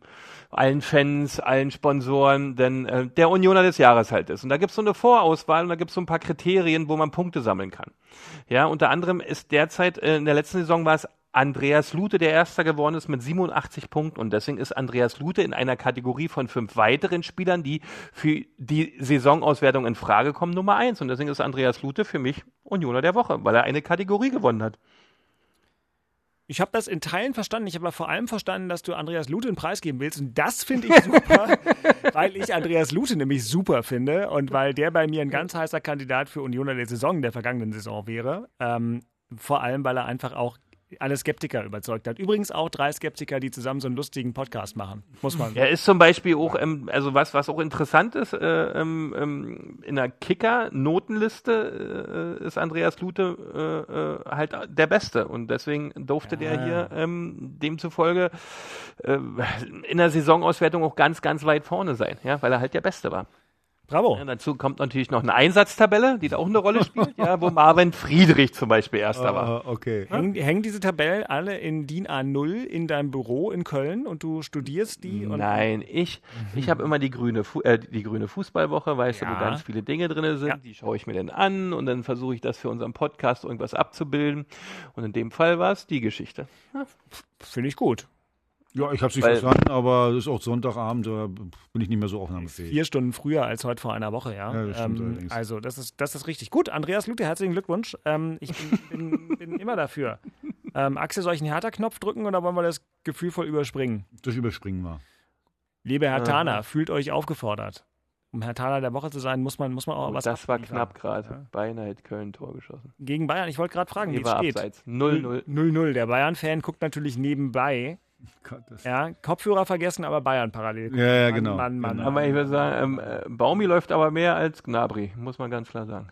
allen Fans, allen Sponsoren, denn äh, der Unioner des Jahres halt ist. Und da gibt es so eine Vorauswahl und da gibt es so ein paar Kriterien, wo man Punkte sammeln kann. Ja, unter anderem ist derzeit, äh, in der letzten Saison war es Andreas Lute, der Erster geworden ist mit 87 Punkten. Und deswegen ist Andreas Lute in einer Kategorie von fünf weiteren Spielern, die für die Saisonauswertung in Frage kommen, Nummer eins. Und deswegen ist Andreas Lute für mich Unioner der Woche, weil er eine Kategorie gewonnen hat. Ich habe das in Teilen verstanden. Ich habe aber vor allem verstanden, dass du Andreas Lute einen Preis geben willst. Und das finde ich super, weil ich Andreas Lute nämlich super finde und weil der bei mir ein ganz heißer Kandidat für Unioner der Saison der vergangenen Saison wäre. Ähm, vor allem, weil er einfach auch alle Skeptiker überzeugt hat. Übrigens auch drei Skeptiker, die zusammen so einen lustigen Podcast machen. Muss man. Er ist zum Beispiel auch, ähm, also was, was auch interessant ist, äh, ähm, in der Kicker-Notenliste äh, ist Andreas Lute äh, äh halt der Beste. Und deswegen durfte ja. der hier ähm, demzufolge äh, in der Saisonauswertung auch ganz, ganz weit vorne sein, ja, weil er halt der Beste war. Bravo. Ja, dazu kommt natürlich noch eine Einsatztabelle, die da auch eine Rolle spielt, ja, wo Marvin Friedrich zum Beispiel Erster war. Uh, okay. Hängen, hängen, diese Tabellen alle in DIN A0 in deinem Büro in Köln und du studierst die? Nein, ich, ich habe immer die grüne, äh, die grüne Fußballwoche, weißt ja. du, wo ganz viele Dinge drin sind. Ja. Die schaue ich mir dann an und dann versuche ich das für unseren Podcast irgendwas abzubilden. Und in dem Fall war es die Geschichte. Ja. Finde ich gut. Ja, ich habe es nicht Weil, verstanden, aber es ist auch Sonntagabend, da bin ich nicht mehr so aufnahmefähig. Vier Stunden früher als heute vor einer Woche, ja. ja das ähm, also das ist, das ist richtig. Gut, Andreas Lute, herzlichen Glückwunsch. Ähm, ich bin, bin, bin, immer dafür. Ähm, Axel, soll ich einen Hertha-Knopf drücken oder wollen wir das gefühlvoll überspringen? Das überspringen wir. Liebe Herr Tana, fühlt euch aufgefordert. Um Herr Tana der Woche zu sein, muss man, muss man auch oh, was Das war knapp gerade. Ja. Beinahe hätte Köln Tor geschossen. Gegen Bayern, ich wollte gerade fragen, wie es steht. 0-0. 0-0. Der Bayern-Fan guckt natürlich nebenbei Gott, ja, Kopfhörer vergessen, aber Bayern parallel. Ja, ja, genau. Mann, Mann, genau. Aber ich würde sagen, ähm, äh, Baumi läuft aber mehr als Gnabry, muss man ganz klar sagen.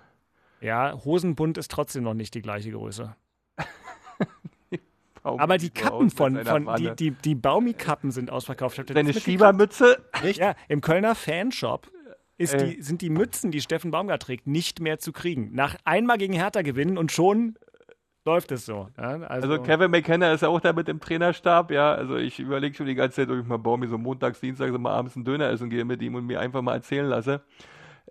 Ja, Hosenbund ist trotzdem noch nicht die gleiche Größe. aber die Kappen von, von die, die, die Baumi-Kappen sind ausverkauft. Deine Schiebermütze? Ja, im Kölner Fanshop ist äh. die, sind die Mützen, die Steffen Baumgart trägt, nicht mehr zu kriegen. Nach einmal gegen Hertha gewinnen und schon läuft es so. Ja? Also, also, Kevin McKenna ist ja auch da mit dem Trainerstab, ja. Also ich überlege schon die ganze Zeit, ob ich mal Baumi so montags, dienstags mal abends einen Döner essen gehe mit ihm und mir einfach mal erzählen lasse,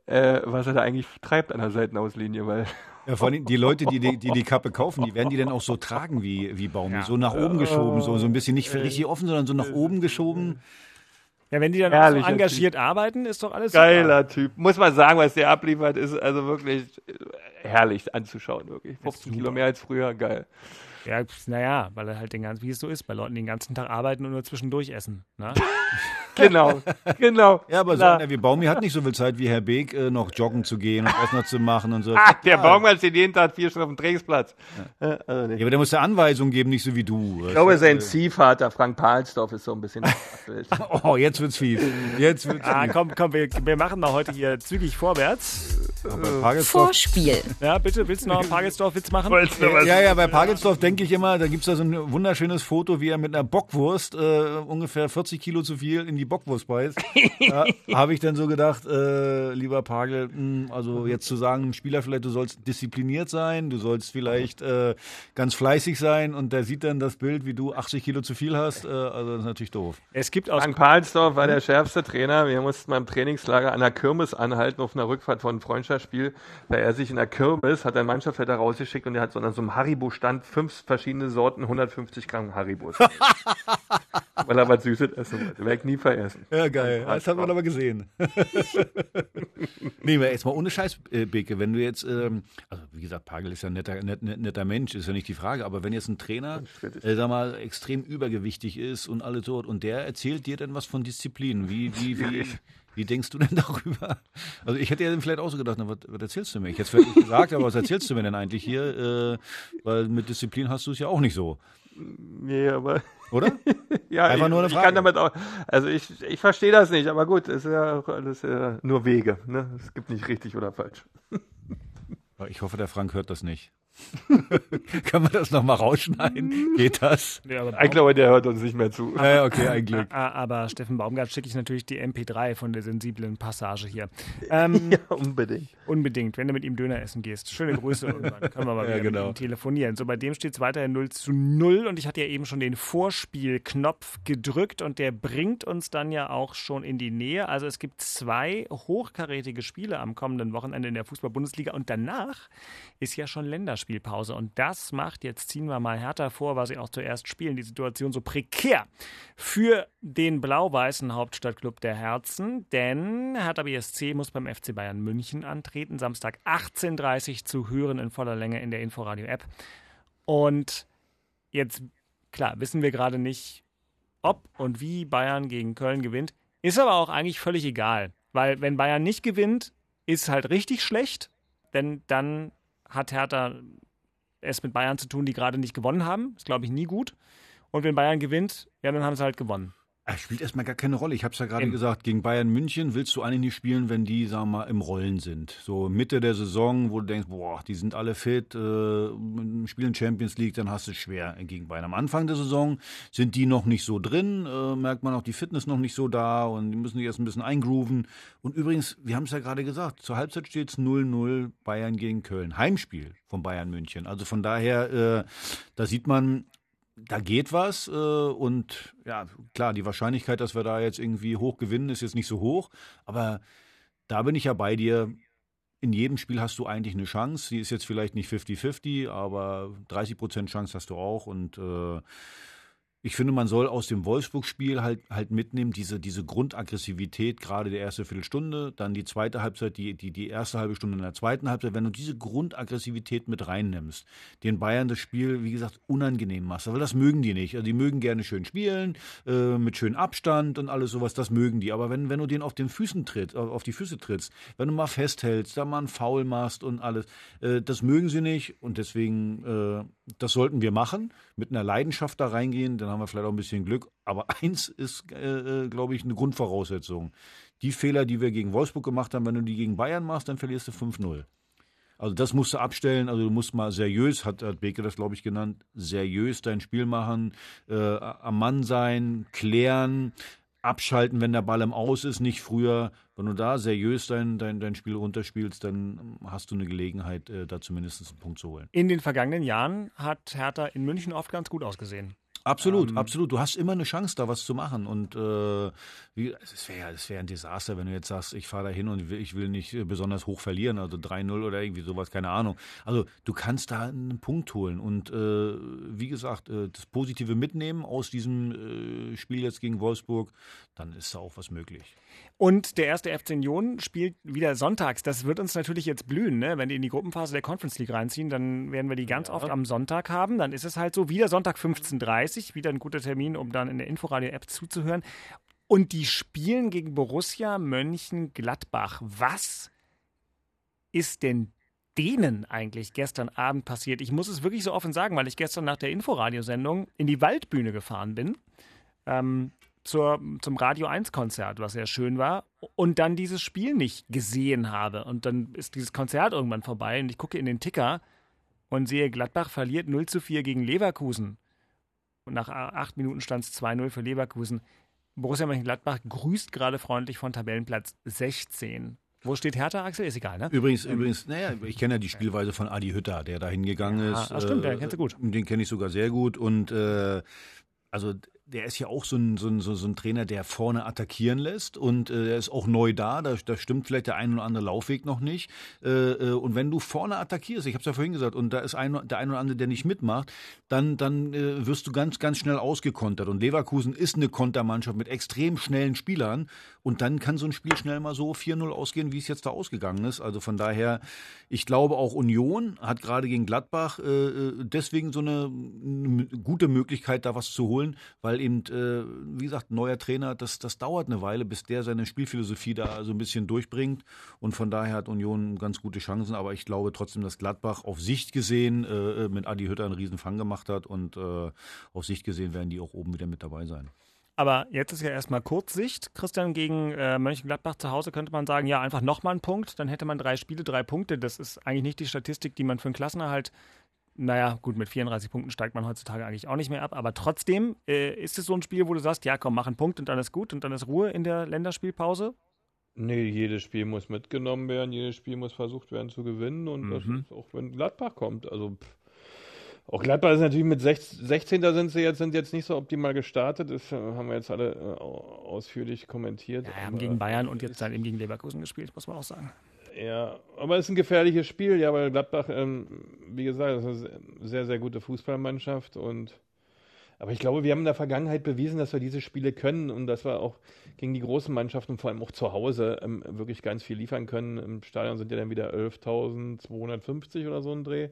äh, was er da eigentlich treibt an der Seitenauslinie, weil. Ja, vor allem die Leute, die die, die die Kappe kaufen, die werden die dann auch so tragen wie, wie Baumi. Ja. So nach oben geschoben, so, so ein bisschen nicht richtig offen, sondern so nach oben geschoben. Ja, wenn die dann auch so engagiert typ. arbeiten, ist doch alles Geiler super. Typ. Muss man sagen, was der abliefert, ist also wirklich herrlich anzuschauen, wirklich. 15 Kilo mehr als früher, geil. Ja, naja, weil er halt den ganzen, wie es so ist, bei Leuten, die den ganzen Tag arbeiten und nur zwischendurch essen. Ne? genau, genau. Ja, aber so einer wie Baumi hat nicht so viel Zeit wie Herr Beek, äh, noch joggen zu gehen und noch zu machen und so. Ah, der ja. Baumi steht jeden Tag vier Stunden auf dem Trainingsplatz. Ja. also ja, aber der muss ja Anweisungen geben, nicht so wie du. Ich glaube, sein Ziehvater, Frank Pahlsdorf, ist so ein bisschen Oh, jetzt wird's fies. Jetzt wird's ah, komm, komm, wir, wir machen mal heute hier zügig vorwärts. Vorspiel. Ja, bitte, willst du noch einen Pagelsdorf-Witz machen? Ja, ja, bei Pagelsdorf denke ich immer, da gibt es da so ein wunderschönes Foto, wie er mit einer Bockwurst äh, ungefähr 40 Kilo zu viel in die Bockwurst beißt. da habe ich dann so gedacht, äh, lieber Pagel, mh, hm, also jetzt zu sagen, Spieler vielleicht, du sollst diszipliniert sein, du sollst vielleicht äh, ganz fleißig sein und der sieht dann das Bild, wie du 80 Kilo zu viel hast, äh, also das ist natürlich doof. Es gibt aus Frank Palsdorf war der schärfste Trainer. Wir mussten beim Trainingslager an der Kirmes anhalten auf einer Rückfahrt von Freundschaft Freundschaftsspiel, da er sich in der Kirmes hat ein Mannschaftsleiter rausgeschickt und er hat so an so einem Haribo-Stand fünf verschiedene Sorten 150 Gramm Haribos. Weil er was Süßes essen wollte. Werde ich nie veressen. Ja, geil. Das hat man aber gesehen. nee, jetzt mal ohne Scheiß, äh, Beke, wenn du jetzt, ähm, also wie gesagt, Pagel ist ja ein netter, net, netter Mensch, ist ja nicht die Frage, aber wenn jetzt ein Trainer, äh, sag mal, extrem übergewichtig ist und alles so, und der erzählt dir dann was von Disziplin, wie, wie, wie, wie denkst du denn darüber? Also ich hätte ja vielleicht auch so gedacht, na, was, was erzählst du mir? Ich hätte es vielleicht nicht gesagt, aber was erzählst du mir denn eigentlich hier? Äh, weil mit Disziplin hast du es ja auch nicht so. Nee, aber. Oder? ja, Einfach nur eine Frage. Ich kann damit auch, also ich, ich verstehe das nicht, aber gut, es ist ja alles ja nur Wege. Ne? Es gibt nicht richtig oder falsch. ich hoffe, der Frank hört das nicht. Kann man das nochmal rausschneiden? Geht das? Ja, aber Ich glaube, der hört uns nicht mehr zu. Ja, okay, ein Glück. Ah, Aber Steffen Baumgart schicke ich natürlich die MP3 von der sensiblen Passage hier. Ähm, Ja, unbedingt. Unbedingt, wenn du mit ihm Döner essen gehst. Schöne Grüße irgendwann. Können wir mal Ja, wieder genau. mit ihm telefonieren. So, bei dem steht es weiterhin 0 zu 0 und ich hatte ja eben schon den Vorspielknopf gedrückt und der bringt uns dann ja auch schon in die Nähe. Also es gibt zwei hochkarätige Spiele am kommenden Wochenende in der Fußball-Bundesliga und danach ist ja schon Länderspielpause. Und das macht, jetzt ziehen wir mal härter vor, was sie auch zuerst spielen, die Situation so prekär für den blau-weißen Hauptstadtclub der Herzen, denn Hertha BSC muss beim FC Bayern München antreten, Samstag 18.30 Uhr zu hören in voller Länge in der Inforadio-App. Und jetzt, klar, wissen wir gerade nicht, ob und wie Bayern gegen Köln gewinnt, ist aber auch eigentlich völlig egal, weil wenn Bayern nicht gewinnt, ist halt richtig schlecht, denn dann hat Hertha es mit Bayern zu tun, die gerade nicht gewonnen haben. Ist, glaube ich, nie gut. Und wenn Bayern gewinnt, ja, dann haben sie halt gewonnen. Er spielt erstmal gar keine Rolle. Ich habe es ja gerade gesagt, gegen Bayern München willst du eigentlich nicht spielen, wenn die, sagen wir mal, im Rollen sind. So Mitte der Saison, wo du denkst, boah, die sind alle fit, äh, spielen Champions League, dann hast du es schwer gegen Bayern. Am Anfang der Saison sind die noch nicht so drin, äh, merkt man auch die Fitness noch nicht so da und die müssen sich erst ein bisschen eingrooven. Und übrigens, wir haben es ja gerade gesagt, zur Halbzeit steht es 0-0 Bayern gegen Köln. Heimspiel von Bayern München. Also von daher, äh, da sieht man, da geht was äh, und ja, klar, die Wahrscheinlichkeit, dass wir da jetzt irgendwie hoch gewinnen, ist jetzt nicht so hoch, aber da bin ich ja bei dir. In jedem Spiel hast du eigentlich eine Chance. Die ist jetzt vielleicht nicht 50-50, aber 30% Chance hast du auch und äh, ich finde, man soll aus dem Wolfsburg-Spiel halt, halt mitnehmen, diese, diese Grundaggressivität, gerade die erste Viertelstunde, dann die zweite Halbzeit, die, die, die erste halbe Stunde in der zweiten Halbzeit. Wenn du diese Grundaggressivität mit reinnimmst, den Bayern das Spiel, wie gesagt, unangenehm machst, weil das mögen die nicht. Also die mögen gerne schön spielen, äh, mit schönem Abstand und alles sowas, das mögen die. Aber wenn, wenn du den auf den Füßen trittst, auf die Füße trittst, wenn du mal festhältst, da mal einen Foul machst und alles, äh, das mögen sie nicht und deswegen, äh, das sollten wir machen, mit einer Leidenschaft da reingehen, dann haben wir vielleicht auch ein bisschen Glück. Aber eins ist, äh, glaube ich, eine Grundvoraussetzung. Die Fehler, die wir gegen Wolfsburg gemacht haben, wenn du die gegen Bayern machst, dann verlierst du 5-0. Also das musst du abstellen. Also du musst mal seriös, hat, hat Beke das, glaube ich, genannt, seriös dein Spiel machen, äh, am Mann sein, klären, abschalten, wenn der Ball im Aus ist, nicht früher. Wenn du da seriös dein, dein, dein Spiel runterspielst, dann hast du eine Gelegenheit, äh, da zumindest einen Punkt zu holen. In den vergangenen Jahren hat Hertha in München oft ganz gut ausgesehen. Absolut, Ähm, absolut. Du hast immer eine Chance, da was zu machen. Und äh, wie, es wäre ja es wär ein Desaster, wenn du jetzt sagst, ich fahre da hin und will- ich will nicht äh, besonders hoch verlieren, also 3-0 oder irgendwie sowas, keine Ahnung. Also du kannst da einen Punkt holen. Und äh, wie gesagt, äh, das Positive mitnehmen aus diesem äh, Spiel jetzt gegen Wolfsburg, dann ist da auch was möglich. Und der erste FC Union spielt wieder sonntags. Das wird uns natürlich jetzt blühen, ne? wenn die in die Gruppenphase der Conference League reinziehen, dann werden wir die ganz oft am Sonntag haben. Dann ist es halt so, wieder Sonntag 15.30 Uhr, wieder ein guter Termin, um dann in der Inforadio-App zuzuhören. Und die spielen gegen Borussia Mönchengladbach. Was ist denn denen eigentlich gestern Abend passiert? Ich muss es wirklich so offen sagen, weil ich gestern nach der Inforadiosendung in die Waldbühne gefahren bin. Ähm, zur, zum Radio 1 Konzert, was sehr schön war, und dann dieses Spiel nicht gesehen habe. Und dann ist dieses Konzert irgendwann vorbei und ich gucke in den Ticker und sehe, Gladbach verliert 0 zu 4 gegen Leverkusen. Und nach acht Minuten stand es 2-0 für Leverkusen. Borussia Mönchengladbach grüßt gerade freundlich von Tabellenplatz 16. Wo steht Hertha, Axel? Ist egal, ne? Übrigens, übrigens, naja, ich kenne ja die Spielweise von Adi Hütter, der da hingegangen Ja, ist. ah, stimmt, den kennst du gut. Den kenne ich sogar sehr gut. Und äh, also der ist ja auch so ein, so, ein, so ein Trainer, der vorne attackieren lässt und äh, er ist auch neu da, da, da stimmt vielleicht der ein oder andere Laufweg noch nicht. Äh, äh, und wenn du vorne attackierst, ich habe es ja vorhin gesagt, und da ist ein, der ein oder andere, der nicht mitmacht, dann, dann äh, wirst du ganz, ganz schnell ausgekontert. Und Leverkusen ist eine Kontermannschaft mit extrem schnellen Spielern und dann kann so ein Spiel schnell mal so 4-0 ausgehen, wie es jetzt da ausgegangen ist. Also von daher, ich glaube auch Union hat gerade gegen Gladbach äh, deswegen so eine, eine gute Möglichkeit, da was zu holen, weil eben, äh, wie gesagt, neuer Trainer, das, das dauert eine Weile, bis der seine Spielphilosophie da so ein bisschen durchbringt. Und von daher hat Union ganz gute Chancen. Aber ich glaube trotzdem, dass Gladbach auf Sicht gesehen äh, mit Adi Hütter einen riesen Fang gemacht hat. Und äh, auf Sicht gesehen werden die auch oben wieder mit dabei sein. Aber jetzt ist ja erstmal Kurzsicht. Christian gegen äh, Mönchengladbach zu Hause könnte man sagen, ja, einfach nochmal einen Punkt. Dann hätte man drei Spiele, drei Punkte. Das ist eigentlich nicht die Statistik, die man für einen Klassenerhalt naja, gut, mit 34 Punkten steigt man heutzutage eigentlich auch nicht mehr ab. Aber trotzdem, äh, ist es so ein Spiel, wo du sagst, ja komm, mach einen Punkt und dann ist gut und dann ist Ruhe in der Länderspielpause? Nee, jedes Spiel muss mitgenommen werden, jedes Spiel muss versucht werden zu gewinnen und das Mhm. ist auch wenn Gladbach kommt. Also pff. auch Gladbach ist natürlich mit 16, 16. sind sie jetzt, sind jetzt nicht so optimal gestartet. Das äh, haben wir jetzt alle äh, au- ausführlich kommentiert. Ja, haben gegen Bayern und jetzt dann eben gegen Leverkusen gespielt, muss man auch sagen. Ja, aber es ist ein gefährliches Spiel, ja, weil Gladbach, ähm, wie gesagt, ist eine sehr, sehr gute Fußballmannschaft und aber ich glaube, wir haben in der Vergangenheit bewiesen, dass wir diese Spiele können und dass wir auch gegen die großen Mannschaften, vor allem auch zu Hause, ähm, wirklich ganz viel liefern können. Im Stadion sind ja dann wieder 11.250 oder so ein Dreh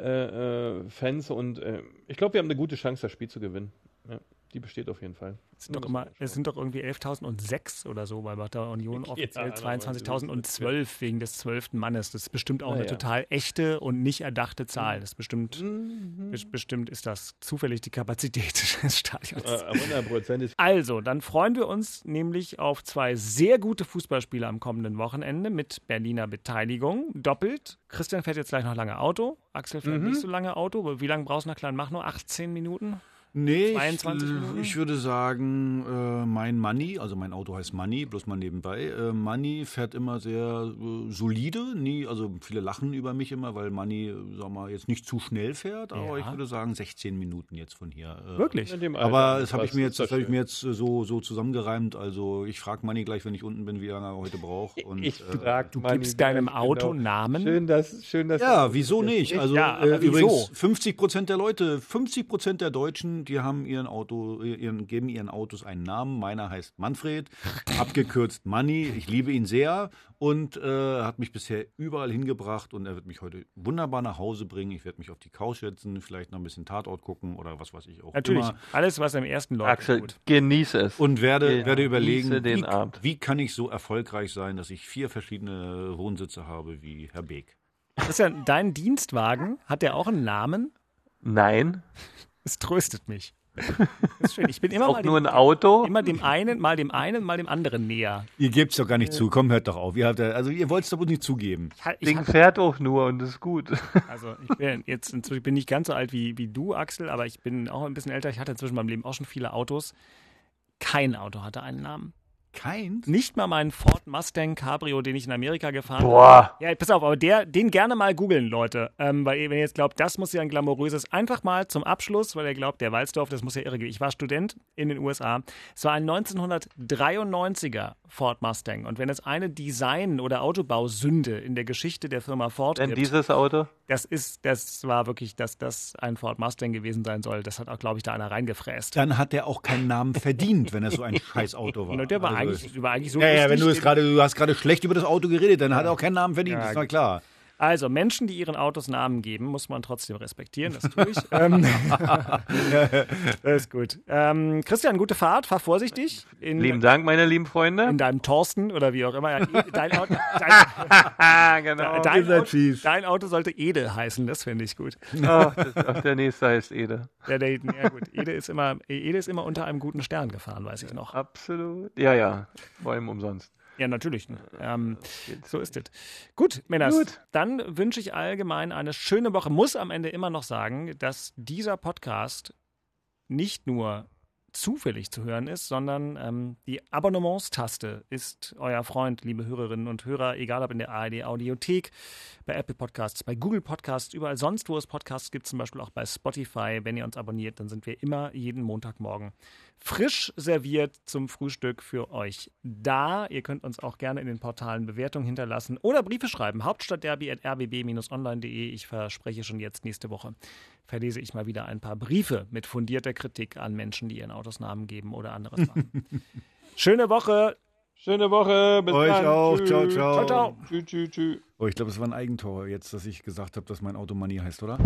äh, äh, Fans und äh, ich glaube, wir haben eine gute Chance, das Spiel zu gewinnen. Ja, die besteht auf jeden Fall. Es sind, doch immer, es sind doch irgendwie 11.006 oder so bei der Union, offiziell aber das ist- 22.012 wegen des zwölften Mannes. Das ist bestimmt auch Na eine ja. total echte und nicht erdachte Zahl. Das ist bestimmt, Mhm. bes- bestimmt ist das zufällig die Kapazität des Stadions. Äh, 100 Prozent ist Also, dann freuen wir uns nämlich auf zwei sehr gute Fußballspiele am kommenden Wochenende mit Berliner Beteiligung. Doppelt. Christian fährt jetzt gleich noch lange Auto. Axel fährt Mhm. nicht so lange Auto. Wie lange brauchst du nach Kleinmachnow? 18 Minuten? Nee, 22 ich, Minuten? ich würde sagen, äh, mein Money, also mein Auto heißt Money, bloß mal nebenbei. Äh, Money fährt immer sehr äh, solide, nie, also viele lachen über mich immer, weil Money, äh, sag mal, jetzt nicht zu schnell fährt, aber Ja. ich würde sagen 16 Minuten jetzt von hier. Äh, Wirklich? Aber das habe ich mir jetzt, das das habe ich schön. mir jetzt äh, so, so zusammengereimt. Also ich frage Money gleich, wenn ich unten bin, wie lange er heute braucht. Und, Ich äh, frag Du Manni gibst deinem gleich, Auto genau. Namen? Schön, dass, schön, dass Ja, wieso nicht? Also Ja, äh, wieso? übrigens 50 Prozent der Leute, 50 Prozent der Deutschen, die haben ihren Auto, ihren, geben ihren Autos einen Namen. Meiner heißt Manfred, abgekürzt Manni. Ich liebe ihn sehr und äh, hat mich bisher überall hingebracht und er wird mich heute wunderbar nach Hause bringen. Ich werde mich auf die Couch setzen, vielleicht noch ein bisschen Tatort gucken oder was weiß ich auch Natürlich. immer. Alles, was im ersten läuft, ist Axel, gut. genieße es. Und werde, Genieße werde überlegen, den wie, Abend. wie kann ich so erfolgreich sein, dass ich vier verschiedene Wohnsitze habe wie Herr Beek. Christian, dein Dienstwagen, hat der auch einen Namen? Nein, Es tröstet mich. Das ist schön. Ich bin immer auch mal nur dem, ein Auto. immer dem einen, mal dem einen, mal dem anderen näher. Ihr gebt's doch gar nicht zu. Komm, hört doch auf. Ihr habt ja, also ihr wollt es doch wohl nicht zugeben. Ich, ich, Ding hab- fährt auch nur und ist gut. also ich bin jetzt inzwischen ich bin nicht ganz so alt wie, wie du, Axel, aber ich bin auch ein bisschen älter. Ich hatte inzwischen in meinem Leben auch schon viele Autos. Kein Auto hatte einen Namen. Keins? Nicht mal mein Ford Mustang Cabrio, den ich in Amerika gefahren Boah. Ja, pass auf, aber der, den gerne mal googeln, Leute. Ähm, weil ihr, wenn ihr jetzt glaubt, das muss ja ein glamouröses, einfach mal zum Abschluss, weil ihr glaubt, der Walzdorf, das muss ja irre gehen. Ich war Student in den USA. Es war ein 1993er Ford Mustang. Und wenn es eine Design- oder Autobausünde in der Geschichte der Firma Ford Denn gibt, dieses Auto? Das ist, das war wirklich, dass das ein Ford Mustang gewesen sein soll. Das hat auch, glaube ich, da einer reingefräst. Dann hat der auch keinen Namen verdient, wenn er so ein Scheißauto war. Und der war, Also, eigentlich, war eigentlich so ja, ja, wenn du es gerade, du hast gerade schlecht über das Auto geredet, dann hat er auch keinen Namen verdient, Ja, ist na klar. Also, Menschen, die ihren Autos Namen geben, muss man trotzdem respektieren. Das tue ich. ähm, das ist gut. Ähm, Christian, gute Fahrt. Fahr vorsichtig. In, Lieben Dank, meine lieben Freunde. in deinem Thorsten oder wie auch immer. Ja, E- dein, Auto, dein, genau. dein, Auto, dein Auto sollte Ede heißen. Das finde ich gut. Ach, das, der nächste heißt Ede. Ja, der, ja gut. Ede ist, immer, Ede ist immer unter einem guten Stern gefahren, weiß ich noch. Absolut. Ja, ja. Vor allem umsonst. Ja, natürlich. Ähm, so ist es. Gut, Männers, Gut. dann wünsche ich allgemein eine schöne Woche. Muss am Ende immer noch sagen, dass dieser Podcast nicht nur zufällig zu hören ist, sondern ähm, die Abonnementstaste ist euer Freund, liebe Hörerinnen und Hörer, egal ob in der ARD Audiothek, bei Apple Podcasts, bei Google Podcasts, überall sonst, wo es Podcasts gibt, zum Beispiel auch bei Spotify. Wenn ihr uns abonniert, dann sind wir immer jeden Montagmorgen frisch serviert zum Frühstück für euch da. Ihr könnt uns auch gerne in den Portalen Bewertungen hinterlassen oder Briefe schreiben. Hauptstadtderby.rbb-online.de. Ich verspreche schon jetzt nächste Woche verlese ich mal wieder ein paar Briefe mit fundierter Kritik an Menschen, die ihren Autos Namen geben oder anderes machen. Schöne Woche. Schöne Woche. Bis Euch dann. auch. Tschüss. Ciao, ciao. Ciao, ciao. Tschüss, tschüss, tschüss. Oh, ich glaube, es war ein Eigentor jetzt, dass ich gesagt habe, dass mein Auto Money heißt, oder?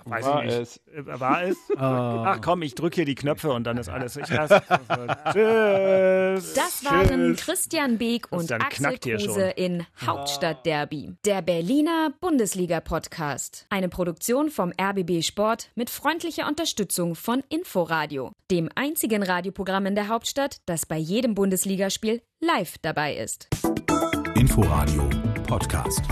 Ach, weiß War ich nicht. es. Äh, War es? Ah. Ach komm, ich drücke hier die Knöpfe und dann ist alles. Ich lasse. Tschüss. Das waren Tschüss. Christian Beek und Axel Kruse in Hauptstadtderby, der Berliner Bundesliga-Podcast. Eine Produktion vom RBB Sport mit freundlicher Unterstützung von Inforadio, dem einzigen Radioprogramm in der Hauptstadt, das bei jedem Bundesligaspiel live dabei ist. Inforadio Podcast.